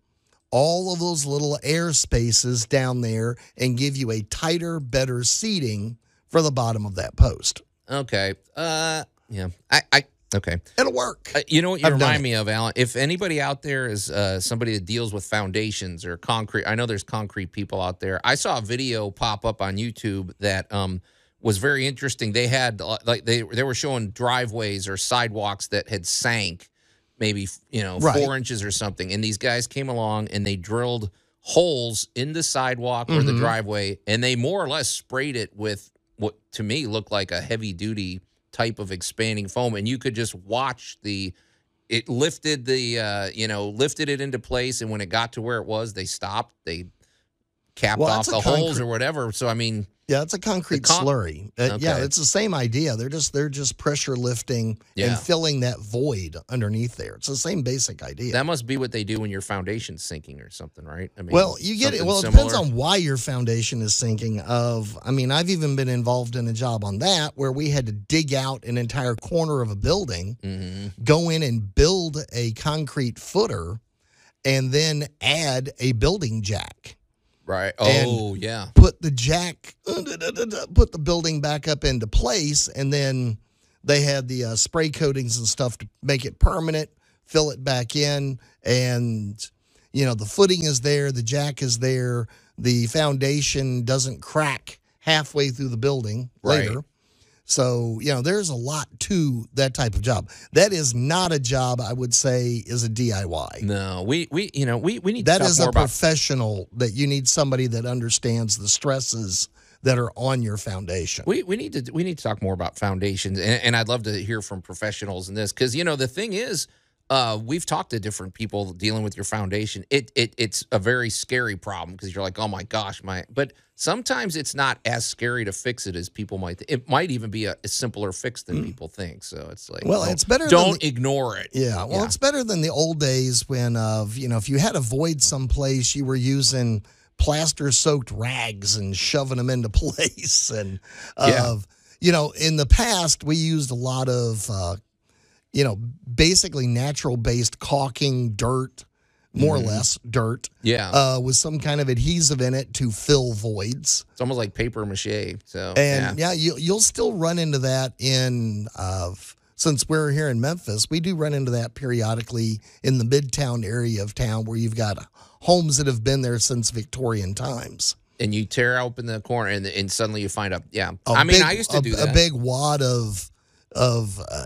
all of those little air spaces down there and give you a tighter, better seating for the bottom of that post. okay. Uh, yeah. I, I, okay. It'll work. Uh, you know what you I've remind me of, Allan? If anybody out there is uh, somebody that deals with foundations or concrete, I know there's concrete people out there. I saw a video pop up on YouTube that um, was very interesting. They had uh, like they they were showing driveways or sidewalks that had sank, maybe you know Right. four inches or something, and these guys came along and they drilled holes in the sidewalk or the Mm-hmm. driveway, and they more or less sprayed it with what to me looked like a heavy duty type of expanding foam, and you could just watch the it lifted the uh, you know lifted it into place, and when it got to where it was, they stopped. They capped Well, off the holes or whatever. So I mean, Yeah, it's a concrete con- slurry. Uh, Yeah, it's the same idea. They're just they're just pressure lifting Yeah. and filling that void underneath there. It's the same basic idea. that must be what they do when your foundation's sinking or something, right? I mean, well, you get it. Well, it depends on why your foundation is sinking. Of, I mean, I've even been involved in a job on that where we had to dig out an entire corner of a building, Mhm. go in and build a concrete footer, and then add a building jack. Right. Oh yeah, put the jack, put the building back up into place, and then they had the uh, spray coatings and stuff to make it permanent, fill it back in, and you know the footing is there, the jack is there, the foundation doesn't crack halfway through the building Right. later. So, you know, there's a lot to that type of job. That is not a job I would say is a DIY. no, we we you know we we need to That is a professional that you need somebody that understands the stresses that are on your foundation. We we need to we need to talk more about foundations, and, and I'd love to hear from professionals in this because you know the thing is, uh, we've talked to different people dealing with your foundation. It it it's a very scary problem because you're like, oh my gosh, my. But sometimes it's not as scary to fix it as people might. Th- it might even be a, a simpler fix than people think. So it's like, Mm. Well, it's better than Don't the- ignore it. yeah, well, Yeah. it's better than the old days when, uh, you know, if you had a void someplace, you were using plaster-soaked rags and shoving them into place, and uh, Yeah. you know, in the past we used a lot of, uh, you know, basically natural-based caulking, dirt, more or less dirt, Mm-hmm. Yeah, uh, with some kind of adhesive in it to fill voids. it's almost like paper mache. So And yeah. yeah, you, you'll still run into that in, uh, since we're here in Memphis, we do run into that periodically in the midtown area of town where you've got homes that have been there since Victorian times. and you tear open the corner, and and suddenly you find a yeah. A I mean, big- I used to a, do a big wad of of uh,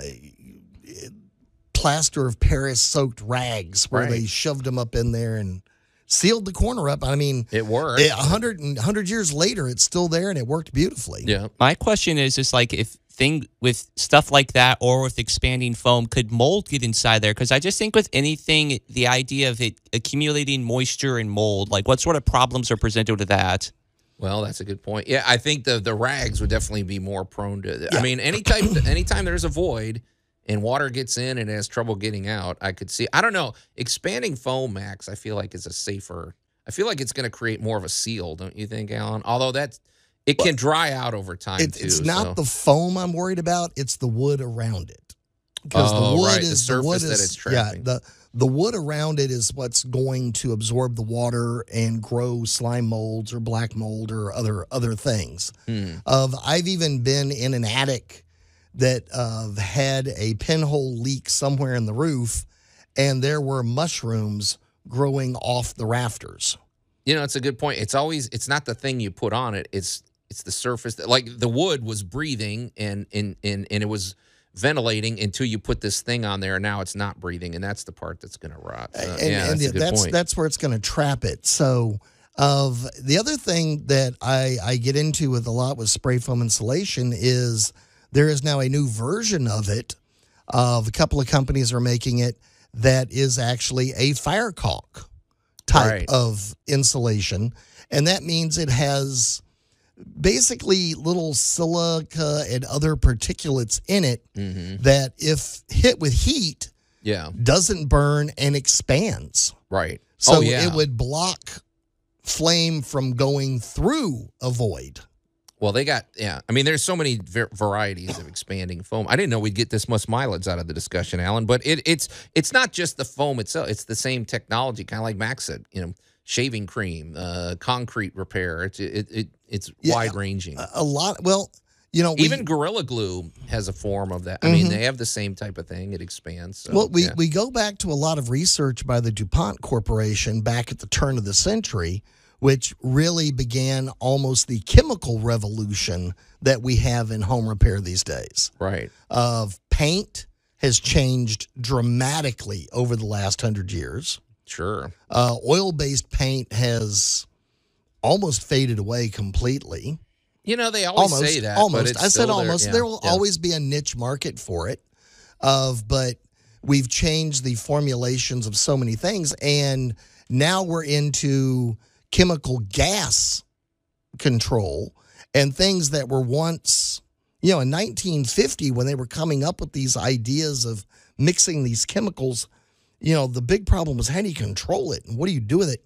plaster of Paris soaked rags where they shoved them up in there and sealed the corner up. I mean, it worked. a hundred and hundred years later, it's still there and it worked beautifully. yeah. My question is, is like if thing with stuff like that or with expanding foam, could mold get inside there? Because I just think with anything, the idea of it accumulating moisture and mold, like what sort of problems are presented with that? Well, that's a good point. Yeah, I think the the rags would definitely be more prone to. I mean, any type, anytime there's a void and water gets in and has trouble getting out, I could see. I don't know. Expanding foam, Max, I feel like is a safer. I feel like it's going to create more of a seal, don't you think, Allan? Although that's it can dry out over time It, too. it's not so- the foam I'm worried about; it's the wood around it. Because Oh, the wood right, the is the, wood surface that is yeah the the wood around it is what's going to absorb the water and grow slime molds or black mold or other other things. Hmm. Of I've even been in an attic that uh, had a pinhole leak somewhere in the roof, and there were mushrooms growing off the rafters. You know, it's a good point. It's always it's not the thing you put on it. It's it's the surface that like the wood was breathing and and and, and it was ventilating until you put this thing on there and now it's not breathing and that's the part that's going to rot. So, and, yeah, and that's that's that's where it's going to trap it. So Of the other thing that I, I get into with a lot with spray foam insulation is there is now a new version of it. Of a couple of companies are making it that is actually a fire caulk type Right. of insulation, and that means it has basically little silica and other particulates in it Mm-hmm. that, if hit with heat, Yeah. doesn't burn and expands. Right. So oh, yeah. it would block flame from going through a void. Well, they got yeah. I mean, there's so many var- varieties of expanding foam. I didn't know we'd get this much mileage out of the discussion, Allan. But it, it's it's not just the foam itself. It's the same technology, kind of like Max said. You know, shaving cream, uh, concrete repair. It's it, it it's Yeah, wide ranging. A, a lot. Well, you know, we, Even Gorilla Glue has a form of that. I mean, they have the same type of thing. It expands. So, well, we yeah. we go back to a lot of research by the DuPont Corporation back at the turn of the century, which really began almost the chemical revolution that we have in home repair these days. right. Of paint has changed dramatically over the last hundred years. Sure. Uh, oil-based paint has almost faded away completely. You know, they always almost say that. almost i said still there. almost Yeah, there will yeah. always be a niche market for it of but we've changed the formulations of so many things and now we're into chemical gas control and things that were once you know in 1950 when they were coming up with these ideas of mixing these chemicals you know the big problem was how do you control it and what do you do with it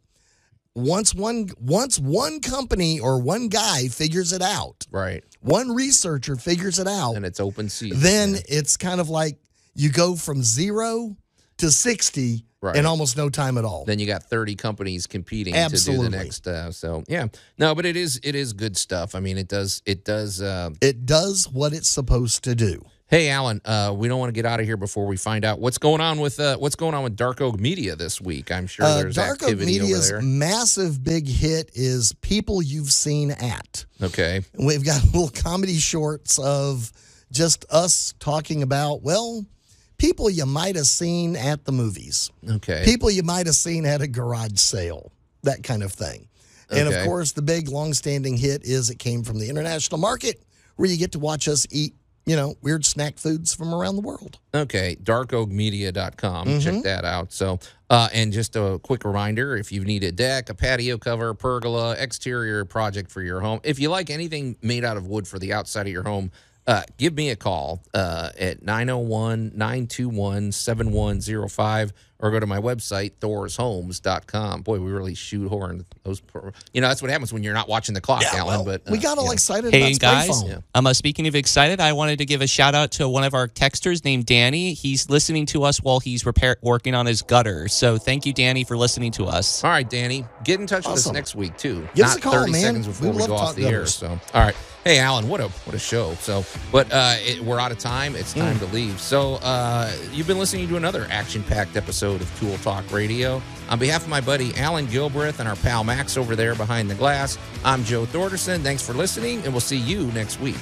once one once one company or one guy figures it out right. one researcher figures it out, And it's open season. then yeah. it's kind of like you go from zero to 60 Right. in almost no time at all. then you got 30 companies competing to Absolutely. do the next uh, so yeah no but it is it is good stuff i mean it does it does uh, it does what it's supposed to do. hey allan uh, we don't want to get out of here before we find out what's going on with uh, what's going on with dark oak media this week i'm sure Uh, there's Dark Oak Media's over massive big hit is People You've Seen At. okay We've got little comedy shorts of just us talking about, well, people you might have seen at the movies. okay people you might have seen at a garage sale, that kind of thing. And of course, the big long-standing hit is it came from the international market, where you get to watch us eat, you know, weird snack foods from around the world. Okay, darkoakmedia.com. Mm-hmm. Check that out. So, uh, and just a quick reminder if you need a deck, a patio cover, pergola, exterior project for your home, if you like anything made out of wood for the outside of your home, uh, give me a call uh, at 901 921 7105 or go to my website, thorshomes.com. Boy, we really shoot horn those. Per- you know, that's what happens when you're not watching the clock, Allan. well, but we uh, got all you know. excited Hey, about and spray guys, foam. um, uh, speaking of excited, I wanted to give a shout out to one of our texters named Danny. He's listening to us while he's repair- working on his gutter. So thank you, Danny, for listening to us. All right, Danny, get in touch with us next week too. Give Not us a call, 30 man. seconds before We we, love go off the air. gutters. So, all right, hey Allan, what a what a show. So, but uh, it, we're out of time. It's time Mm. to leave. So, uh, you've been listening to another action-packed episode of Tool Talk Radio. On behalf of my buddy Allan Gilbreth and our pal Max over there behind the glass, I'm Joe Thorderson. Thanks for listening, and we'll see you next week.